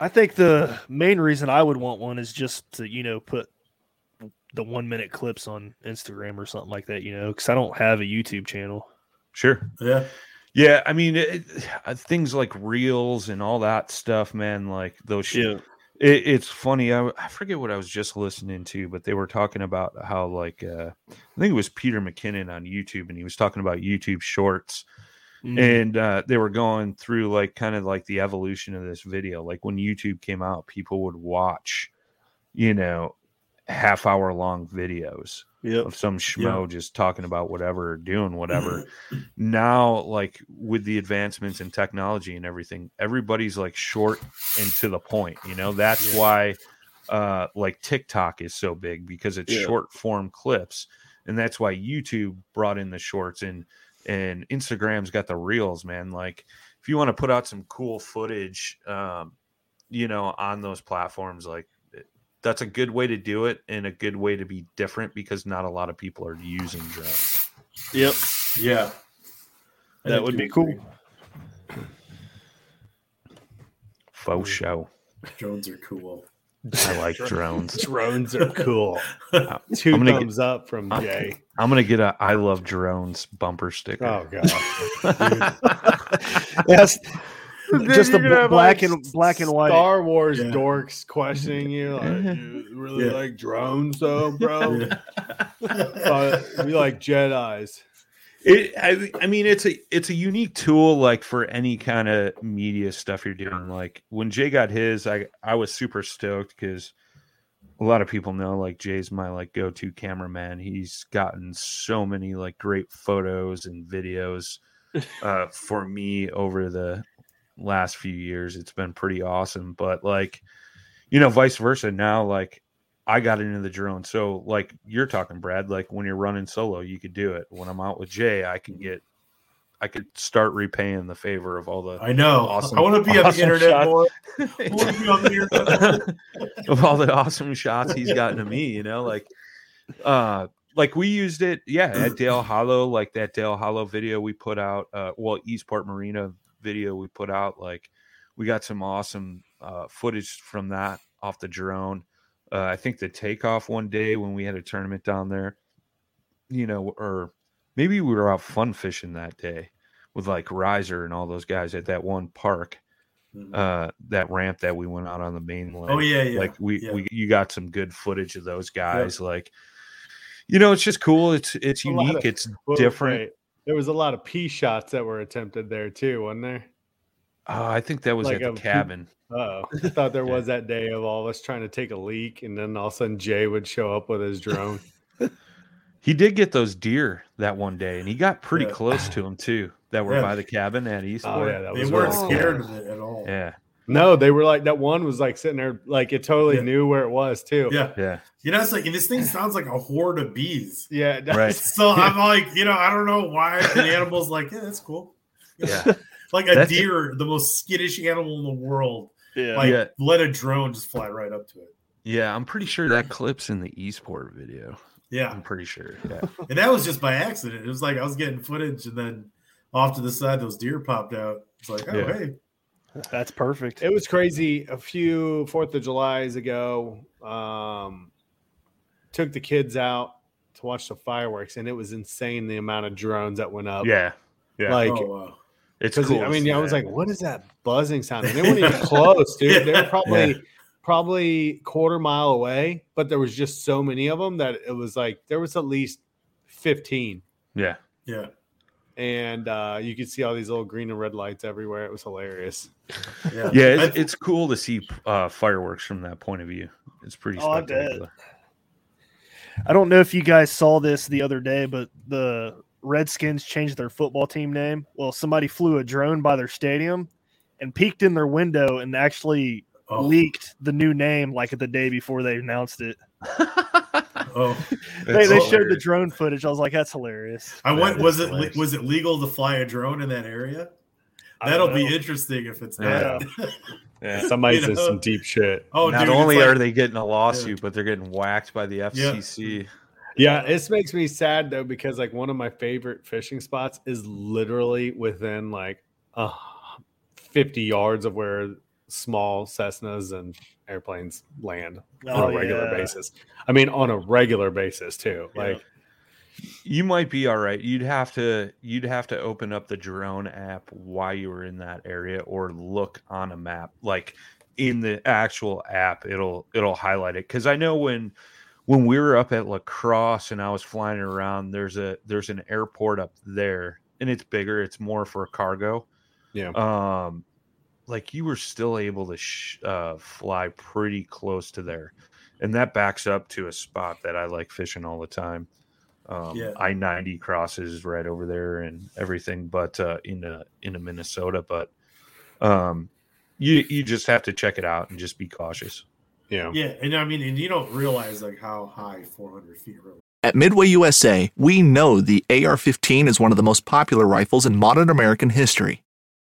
[SPEAKER 2] I think the main reason I would want one is just to you know put the one minute clips on Instagram or something like that. You know, because I don't have a YouTube channel.
[SPEAKER 5] Sure.
[SPEAKER 4] yeah,
[SPEAKER 5] Yeah, I mean it, uh, things like reels and all that stuff, man. Like those. sh-
[SPEAKER 2] Yeah.
[SPEAKER 5] It, it's funny. I, I forget what I was just listening to, but they were talking about how, like, uh, I think it was Peter McKinnon on YouTube, and he was talking about YouTube Shorts,
[SPEAKER 2] Mm.
[SPEAKER 5] and uh, they were going through like kind of like the evolution of this video. Like when YouTube came out, people would watch, you know, half hour long videos,
[SPEAKER 2] Yep.
[SPEAKER 5] of some schmo just talking about whatever or doing whatever. *clears throat* now, like with the advancements in technology and everything, everybody's like short and to the point. You know, that's
[SPEAKER 4] Yeah.
[SPEAKER 5] why uh like TikTok is so big because it's
[SPEAKER 2] Yeah.
[SPEAKER 5] short form clips. And that's why YouTube brought in the shorts and and Instagram's got the reels, man. Like if you want to put out some cool footage, um, you know, on those platforms, like that's a good way to do it and a good way to be different because not a lot of people are using drones.
[SPEAKER 2] Yep.
[SPEAKER 4] Yeah. I
[SPEAKER 2] That would be
[SPEAKER 4] agree.
[SPEAKER 2] cool.
[SPEAKER 5] Faux show.
[SPEAKER 4] Drones are cool.
[SPEAKER 5] I like drones.
[SPEAKER 3] Drones are cool. *laughs*
[SPEAKER 5] I'm
[SPEAKER 3] 2
[SPEAKER 5] gonna get-
[SPEAKER 3] thumbs up from Jay.
[SPEAKER 5] I'm gonna get a I love drones bumper sticker.
[SPEAKER 3] Oh god. *laughs*
[SPEAKER 2] Yes. *laughs* Just the
[SPEAKER 3] have,
[SPEAKER 2] black
[SPEAKER 3] like,
[SPEAKER 2] and black and white.
[SPEAKER 3] Star Wars
[SPEAKER 4] Yeah.
[SPEAKER 3] dorks questioning you. Like, *laughs* you really
[SPEAKER 4] Yeah.
[SPEAKER 3] like drones, though, bro? *laughs*
[SPEAKER 4] Yeah.
[SPEAKER 3] Uh, we like Jedi's.
[SPEAKER 5] It, I, I mean, it's a it's a unique tool, like for any kind of media stuff you're doing. Like when Jay got his, I I was super stoked because a lot of people know like Jay's my like go to cameraman. He's gotten so many like great photos and videos uh, for me over the last few years. It's been pretty awesome, but like you know, vice versa. Now, like I got into the drone. So, like you're talking, Brad, like when you're running solo, you could do it. When I'm out with Jay, I can get, I could start repaying the favor of all the
[SPEAKER 4] I know.
[SPEAKER 5] Awesome-
[SPEAKER 4] I want to be on
[SPEAKER 5] awesome
[SPEAKER 4] the internet
[SPEAKER 5] shot.
[SPEAKER 4] more. *laughs* I want to be on the internet. *laughs*
[SPEAKER 5] of all the awesome shots he's gotten to me. You know, like, uh, like we used it, yeah, at Dale Hollow, like that Dale Hollow video we put out. Uh, well, Eastport Marina video we put out. Like, we got some awesome uh, footage from that off the drone. Uh, I think the takeoff one day when we had a tournament down there, you know, or maybe we were out fun fishing that day with like Riser and all those guys at that one park, uh, that ramp that we went out on the mainland.
[SPEAKER 4] Oh yeah, yeah.
[SPEAKER 5] Like we,
[SPEAKER 4] yeah.
[SPEAKER 5] we, you got some good footage of those guys. Like, you know, it's just cool. It's it's unique. It's different.
[SPEAKER 3] There was a lot of P shots that were attempted there too, wasn't there?
[SPEAKER 5] Uh, I think that was
[SPEAKER 3] Like
[SPEAKER 5] at the
[SPEAKER 3] a
[SPEAKER 5] cabin.
[SPEAKER 3] Oh, *laughs* I thought there
[SPEAKER 5] Yeah.
[SPEAKER 3] was that day of all of us trying to take a leak, and then all of a sudden Jay would show up with his drone. *laughs*
[SPEAKER 5] He did get those deer that one day, and he got pretty
[SPEAKER 4] Yeah.
[SPEAKER 5] close to them too. That were
[SPEAKER 4] Yeah.
[SPEAKER 5] by the cabin at Eastport.
[SPEAKER 3] oh yeah, that
[SPEAKER 4] They
[SPEAKER 3] was
[SPEAKER 4] weren't
[SPEAKER 3] really
[SPEAKER 4] scared of it at all.
[SPEAKER 5] yeah,
[SPEAKER 3] No, they were like that one was like sitting there, like it totally
[SPEAKER 4] Yeah.
[SPEAKER 3] knew where it was too.
[SPEAKER 4] Yeah.
[SPEAKER 5] yeah.
[SPEAKER 4] You know, it's like this thing sounds like a horde of bees.
[SPEAKER 3] yeah, it
[SPEAKER 5] Right.
[SPEAKER 3] does.
[SPEAKER 4] So I'm like, you know, I don't know why the animal's like, yeah, that's cool.
[SPEAKER 5] Yeah. *laughs*
[SPEAKER 4] Like a
[SPEAKER 5] That's-
[SPEAKER 4] deer, the most skittish animal in the world,
[SPEAKER 2] Yeah.
[SPEAKER 4] like
[SPEAKER 5] Yeah.
[SPEAKER 4] let a drone just fly right up to it.
[SPEAKER 5] Yeah, I'm pretty sure that clip's in the Eastport video.
[SPEAKER 4] Yeah.
[SPEAKER 5] I'm pretty sure. Yeah. *laughs*
[SPEAKER 4] And that was just by accident. It was like I was getting footage and then off to the side those deer popped out. It's like, oh
[SPEAKER 5] Yeah.
[SPEAKER 4] hey.
[SPEAKER 2] That's perfect.
[SPEAKER 3] It was crazy. A few Fourth of July's ago, um, took the kids out to watch the fireworks, and it was insane the amount of drones that went up.
[SPEAKER 5] Yeah. Yeah.
[SPEAKER 3] like
[SPEAKER 4] oh wow.
[SPEAKER 5] it's cool.
[SPEAKER 3] I mean,
[SPEAKER 5] see
[SPEAKER 3] I was like, "What is that buzzing sound?" And they weren't even close, dude. *laughs* They were
[SPEAKER 4] Yeah.
[SPEAKER 3] probably probably quarter mile away, but there was just so many of them that it was like there was at least fifteen,
[SPEAKER 5] yeah.
[SPEAKER 4] Yeah.
[SPEAKER 3] And uh, you could see all these little green and red lights everywhere. It was hilarious.
[SPEAKER 4] Yeah.
[SPEAKER 5] Yeah, it's, it's cool to see uh, fireworks from that point of view. It's pretty
[SPEAKER 2] Oh, I bet.
[SPEAKER 5] spectacular.
[SPEAKER 2] I don't know if you guys saw this the other day, but the Redskins changed their football team name. Well, somebody flew a drone by their stadium and peeked in their window and actually
[SPEAKER 4] oh,
[SPEAKER 2] leaked the new name like the day before they announced it. *laughs*
[SPEAKER 4] oh. *laughs*
[SPEAKER 2] They, they showed the drone footage. I was like, that's hilarious.
[SPEAKER 4] I went
[SPEAKER 5] That
[SPEAKER 4] was it
[SPEAKER 5] hilarious.
[SPEAKER 4] was it legal to fly a drone in that area? That'll be interesting if it's
[SPEAKER 5] Yeah.
[SPEAKER 4] not. *laughs*
[SPEAKER 5] Yeah. *laughs*
[SPEAKER 3] Somebody's
[SPEAKER 4] You
[SPEAKER 3] in
[SPEAKER 4] know?
[SPEAKER 3] some deep shit.
[SPEAKER 4] oh,
[SPEAKER 5] Not
[SPEAKER 4] dude,
[SPEAKER 5] only
[SPEAKER 4] like-
[SPEAKER 5] are they getting a lawsuit, but they're getting whacked by the FCC.
[SPEAKER 3] Yeah, this makes me sad though because like one of my favorite fishing spots is literally within like uh, 50 yards of where small Cessnas and airplanes land on
[SPEAKER 2] Oh,
[SPEAKER 3] a regular
[SPEAKER 2] yeah.
[SPEAKER 3] basis. I mean, on a regular basis too.
[SPEAKER 4] Yeah.
[SPEAKER 3] Like,
[SPEAKER 5] You might be all right. You'd have to you'd have to open up the drone app while you were in that area or look on a map. Like in the actual app, it'll it'll highlight it. Cause I know when when we were up at La Crosse and I was flying around, there's a there's an airport up there and it's bigger, it's more for cargo.
[SPEAKER 3] yeah,
[SPEAKER 5] um like you were still able to sh- uh, fly pretty close to there and that backs up to a spot that I like fishing all the time. Um,
[SPEAKER 4] Yeah.
[SPEAKER 5] I ninety crosses right over there and everything, but uh, into into Minnesota. But um, you you just have to check it out and just be cautious.
[SPEAKER 3] Yeah.
[SPEAKER 4] Yeah, and I mean, and you don't realize like how high 400 feet really.
[SPEAKER 7] At Midway USA, we know the AR 15 is one of the most popular rifles in modern American history.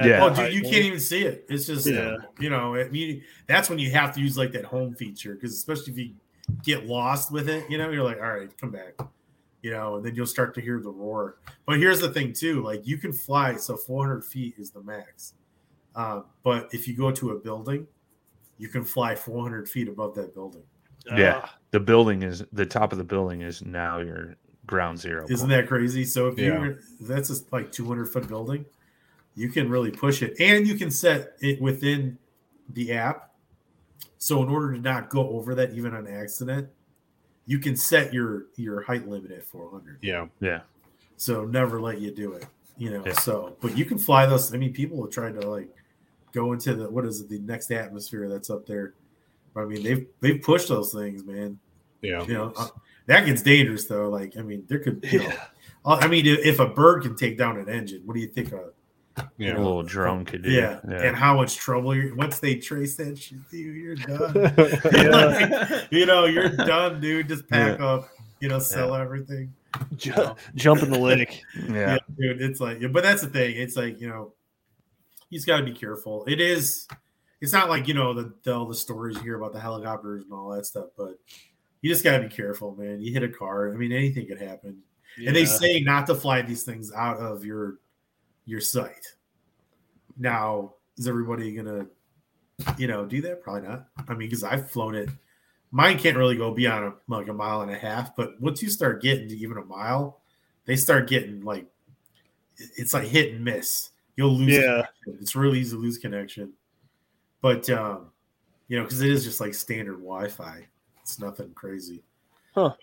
[SPEAKER 2] At
[SPEAKER 5] Yeah.
[SPEAKER 4] Oh, dude, you can't even see it. It's just,
[SPEAKER 2] Yeah.
[SPEAKER 4] you know, I mean, that's when you have to use like that home feature because especially if you get lost with it, you know, you're like, all right, come back, you know, and then you'll start to hear the roar. But here's the thing, too, like you can fly, so 400 feet is the max. Uh, but if you go to a building, you can fly 400 feet above that building.
[SPEAKER 5] Yeah.
[SPEAKER 2] Ah,
[SPEAKER 5] The building is the top of the building is now your ground zero.
[SPEAKER 4] Isn't
[SPEAKER 5] point.
[SPEAKER 4] that crazy? So if
[SPEAKER 3] Yeah.
[SPEAKER 4] you that's just like 200 foot building, you can really push it, and you can set it within the app. So in order to not go over that, even on accident, you can set your your height limit at 400.
[SPEAKER 3] Yeah.
[SPEAKER 5] Yeah.
[SPEAKER 4] So never let you do it. You know.
[SPEAKER 5] Yeah.
[SPEAKER 4] So, but you can fly those. I mean, people have tried to like go into the what is it, the next atmosphere that's up there. I mean, they've they've pushed those things, man
[SPEAKER 3] Yeah.
[SPEAKER 4] you know uh, that gets dangerous though like i mean there could you *laughs* know
[SPEAKER 2] Yeah.
[SPEAKER 4] uh, i mean if if a bird can take down an engine what do you think of
[SPEAKER 5] A
[SPEAKER 3] Yeah.
[SPEAKER 5] little drone could do.
[SPEAKER 4] yeah,
[SPEAKER 5] Yeah.
[SPEAKER 4] and how much trouble you're once they trace that shit to you you're done *laughs* *laughs*
[SPEAKER 2] Yeah.
[SPEAKER 4] you know you're done dude just pack up you know sell everything
[SPEAKER 2] Ju- jump in the lake. *laughs*
[SPEAKER 5] yeah.
[SPEAKER 4] yeah, dude it's like but that's the thing it's like you know you just got to be careful it is it's not like you know the, the all the stories you hear about the helicopters and all that stuff but you just got to be careful man you hit a car i mean anything could happen and they say not to fly these things out of your your sight. now is everybody gonna you know do that probably not i mean because i've flown it mine can't really go beyond a, like a mile and a half but once you start getting to even a mile they start getting like it's like hit and miss you'll lose
[SPEAKER 2] Yeah.
[SPEAKER 4] connection. it's really easy to lose connection but um you know because it is just like standard wi-fi it's nothing crazy
[SPEAKER 2] Huh.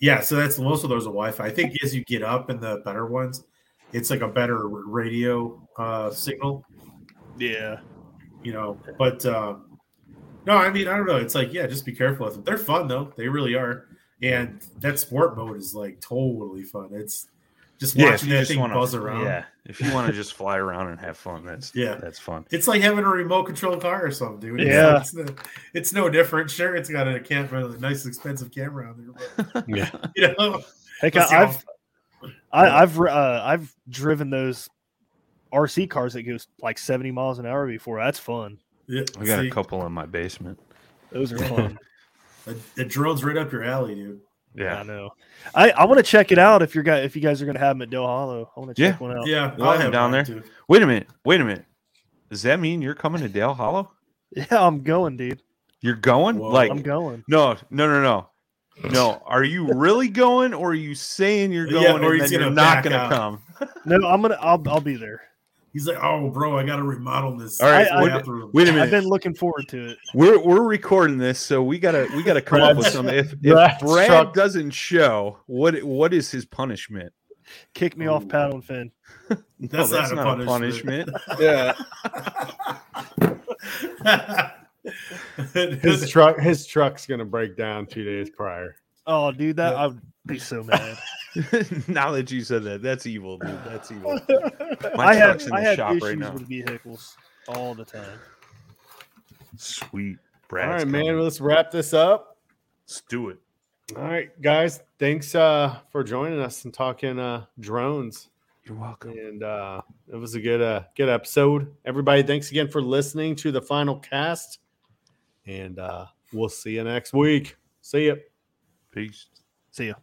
[SPEAKER 4] yeah so that's most of those are wi-fi i think as you get up in the better ones it's like a better radio uh signal
[SPEAKER 2] Yeah.
[SPEAKER 4] you know but um no i mean i don't know it's like yeah just be careful with them they're fun though they really are and that sport mode is like totally fun it's just
[SPEAKER 5] Yeah,
[SPEAKER 4] watching
[SPEAKER 5] you
[SPEAKER 4] that
[SPEAKER 5] just
[SPEAKER 4] thing
[SPEAKER 5] wanna-
[SPEAKER 4] buzz around
[SPEAKER 5] Yeah, if you want to just fly around and have fun, that's
[SPEAKER 4] Yeah.
[SPEAKER 5] that's fun.
[SPEAKER 4] it's like having a remote control car or something dude it's,
[SPEAKER 2] Yeah.
[SPEAKER 4] it's, no, it's no different sure it's got a camera a nice expensive camera on there but *laughs*
[SPEAKER 3] Yeah. *laughs*
[SPEAKER 4] you know
[SPEAKER 2] Heck, I've
[SPEAKER 4] how-
[SPEAKER 2] I, I've uh, I've driven those RC cars that goes like 70 miles an hour before. That's fun.
[SPEAKER 4] yeah,
[SPEAKER 5] I got
[SPEAKER 4] see,
[SPEAKER 5] a couple in my basement.
[SPEAKER 2] Those are *laughs* fun.
[SPEAKER 4] a, a drone's right up your alley dude
[SPEAKER 5] Yeah, I
[SPEAKER 2] know. I, I want to check it out if you're guy if you guys are gonna have them at Dale Hollow. I want to check
[SPEAKER 5] Yeah.
[SPEAKER 2] one out.
[SPEAKER 4] yeah
[SPEAKER 5] We'll have 'em down there.
[SPEAKER 4] too.
[SPEAKER 5] Wait a minute. Wait a minute. Does that mean you're coming to Dale Hollow? *laughs*
[SPEAKER 2] Yeah, I'm going, dude.
[SPEAKER 5] You're going?
[SPEAKER 4] Whoa.
[SPEAKER 5] Like
[SPEAKER 2] I'm going.
[SPEAKER 5] no, no, no, no. No, are you really going, or are you saying you're
[SPEAKER 4] Yeah,
[SPEAKER 5] going
[SPEAKER 4] or
[SPEAKER 5] and
[SPEAKER 4] he's
[SPEAKER 5] then you're not going to come? *laughs*
[SPEAKER 2] No, I'm gonna. I'll I'll be there.
[SPEAKER 4] he's like oh bro i gotta remodel this
[SPEAKER 5] All right,
[SPEAKER 2] I- I-
[SPEAKER 4] bathroom.
[SPEAKER 5] Wait a
[SPEAKER 2] I've been looking forward to it.
[SPEAKER 5] We're we're recording this, so we gotta we gotta come up with some. If, if Brad
[SPEAKER 3] truck-
[SPEAKER 5] doesn't show, what what is his punishment?
[SPEAKER 2] Kick me off
[SPEAKER 4] Ooh.
[SPEAKER 2] Paddle N Fin.
[SPEAKER 5] No,
[SPEAKER 4] That's not a punishment. *laughs* *laughs*
[SPEAKER 3] Yeah. His
[SPEAKER 4] His
[SPEAKER 3] truck his truck's gonna break down two days prior.
[SPEAKER 2] Oh, dude, that I would be so mad. *laughs* *laughs*
[SPEAKER 5] now that you said that, that's evil, dude. That's evil. *laughs* My
[SPEAKER 2] I have
[SPEAKER 5] truck's in
[SPEAKER 2] I
[SPEAKER 5] the
[SPEAKER 2] have
[SPEAKER 5] shop
[SPEAKER 2] issues
[SPEAKER 5] right now.
[SPEAKER 2] with vehicles all the time.
[SPEAKER 5] Sweet,
[SPEAKER 3] All
[SPEAKER 5] Brad.
[SPEAKER 3] right, man. Let's wrap this up.
[SPEAKER 5] Let's do it.
[SPEAKER 3] All right, guys. Thanks uh for joining us and talking uh drones.
[SPEAKER 5] You're welcome.
[SPEAKER 3] And uh it was a good uh good episode. Everybody, thanks again for listening to the final cast. And uh we'll see you next week. See ya.
[SPEAKER 5] Peace.
[SPEAKER 2] See ya.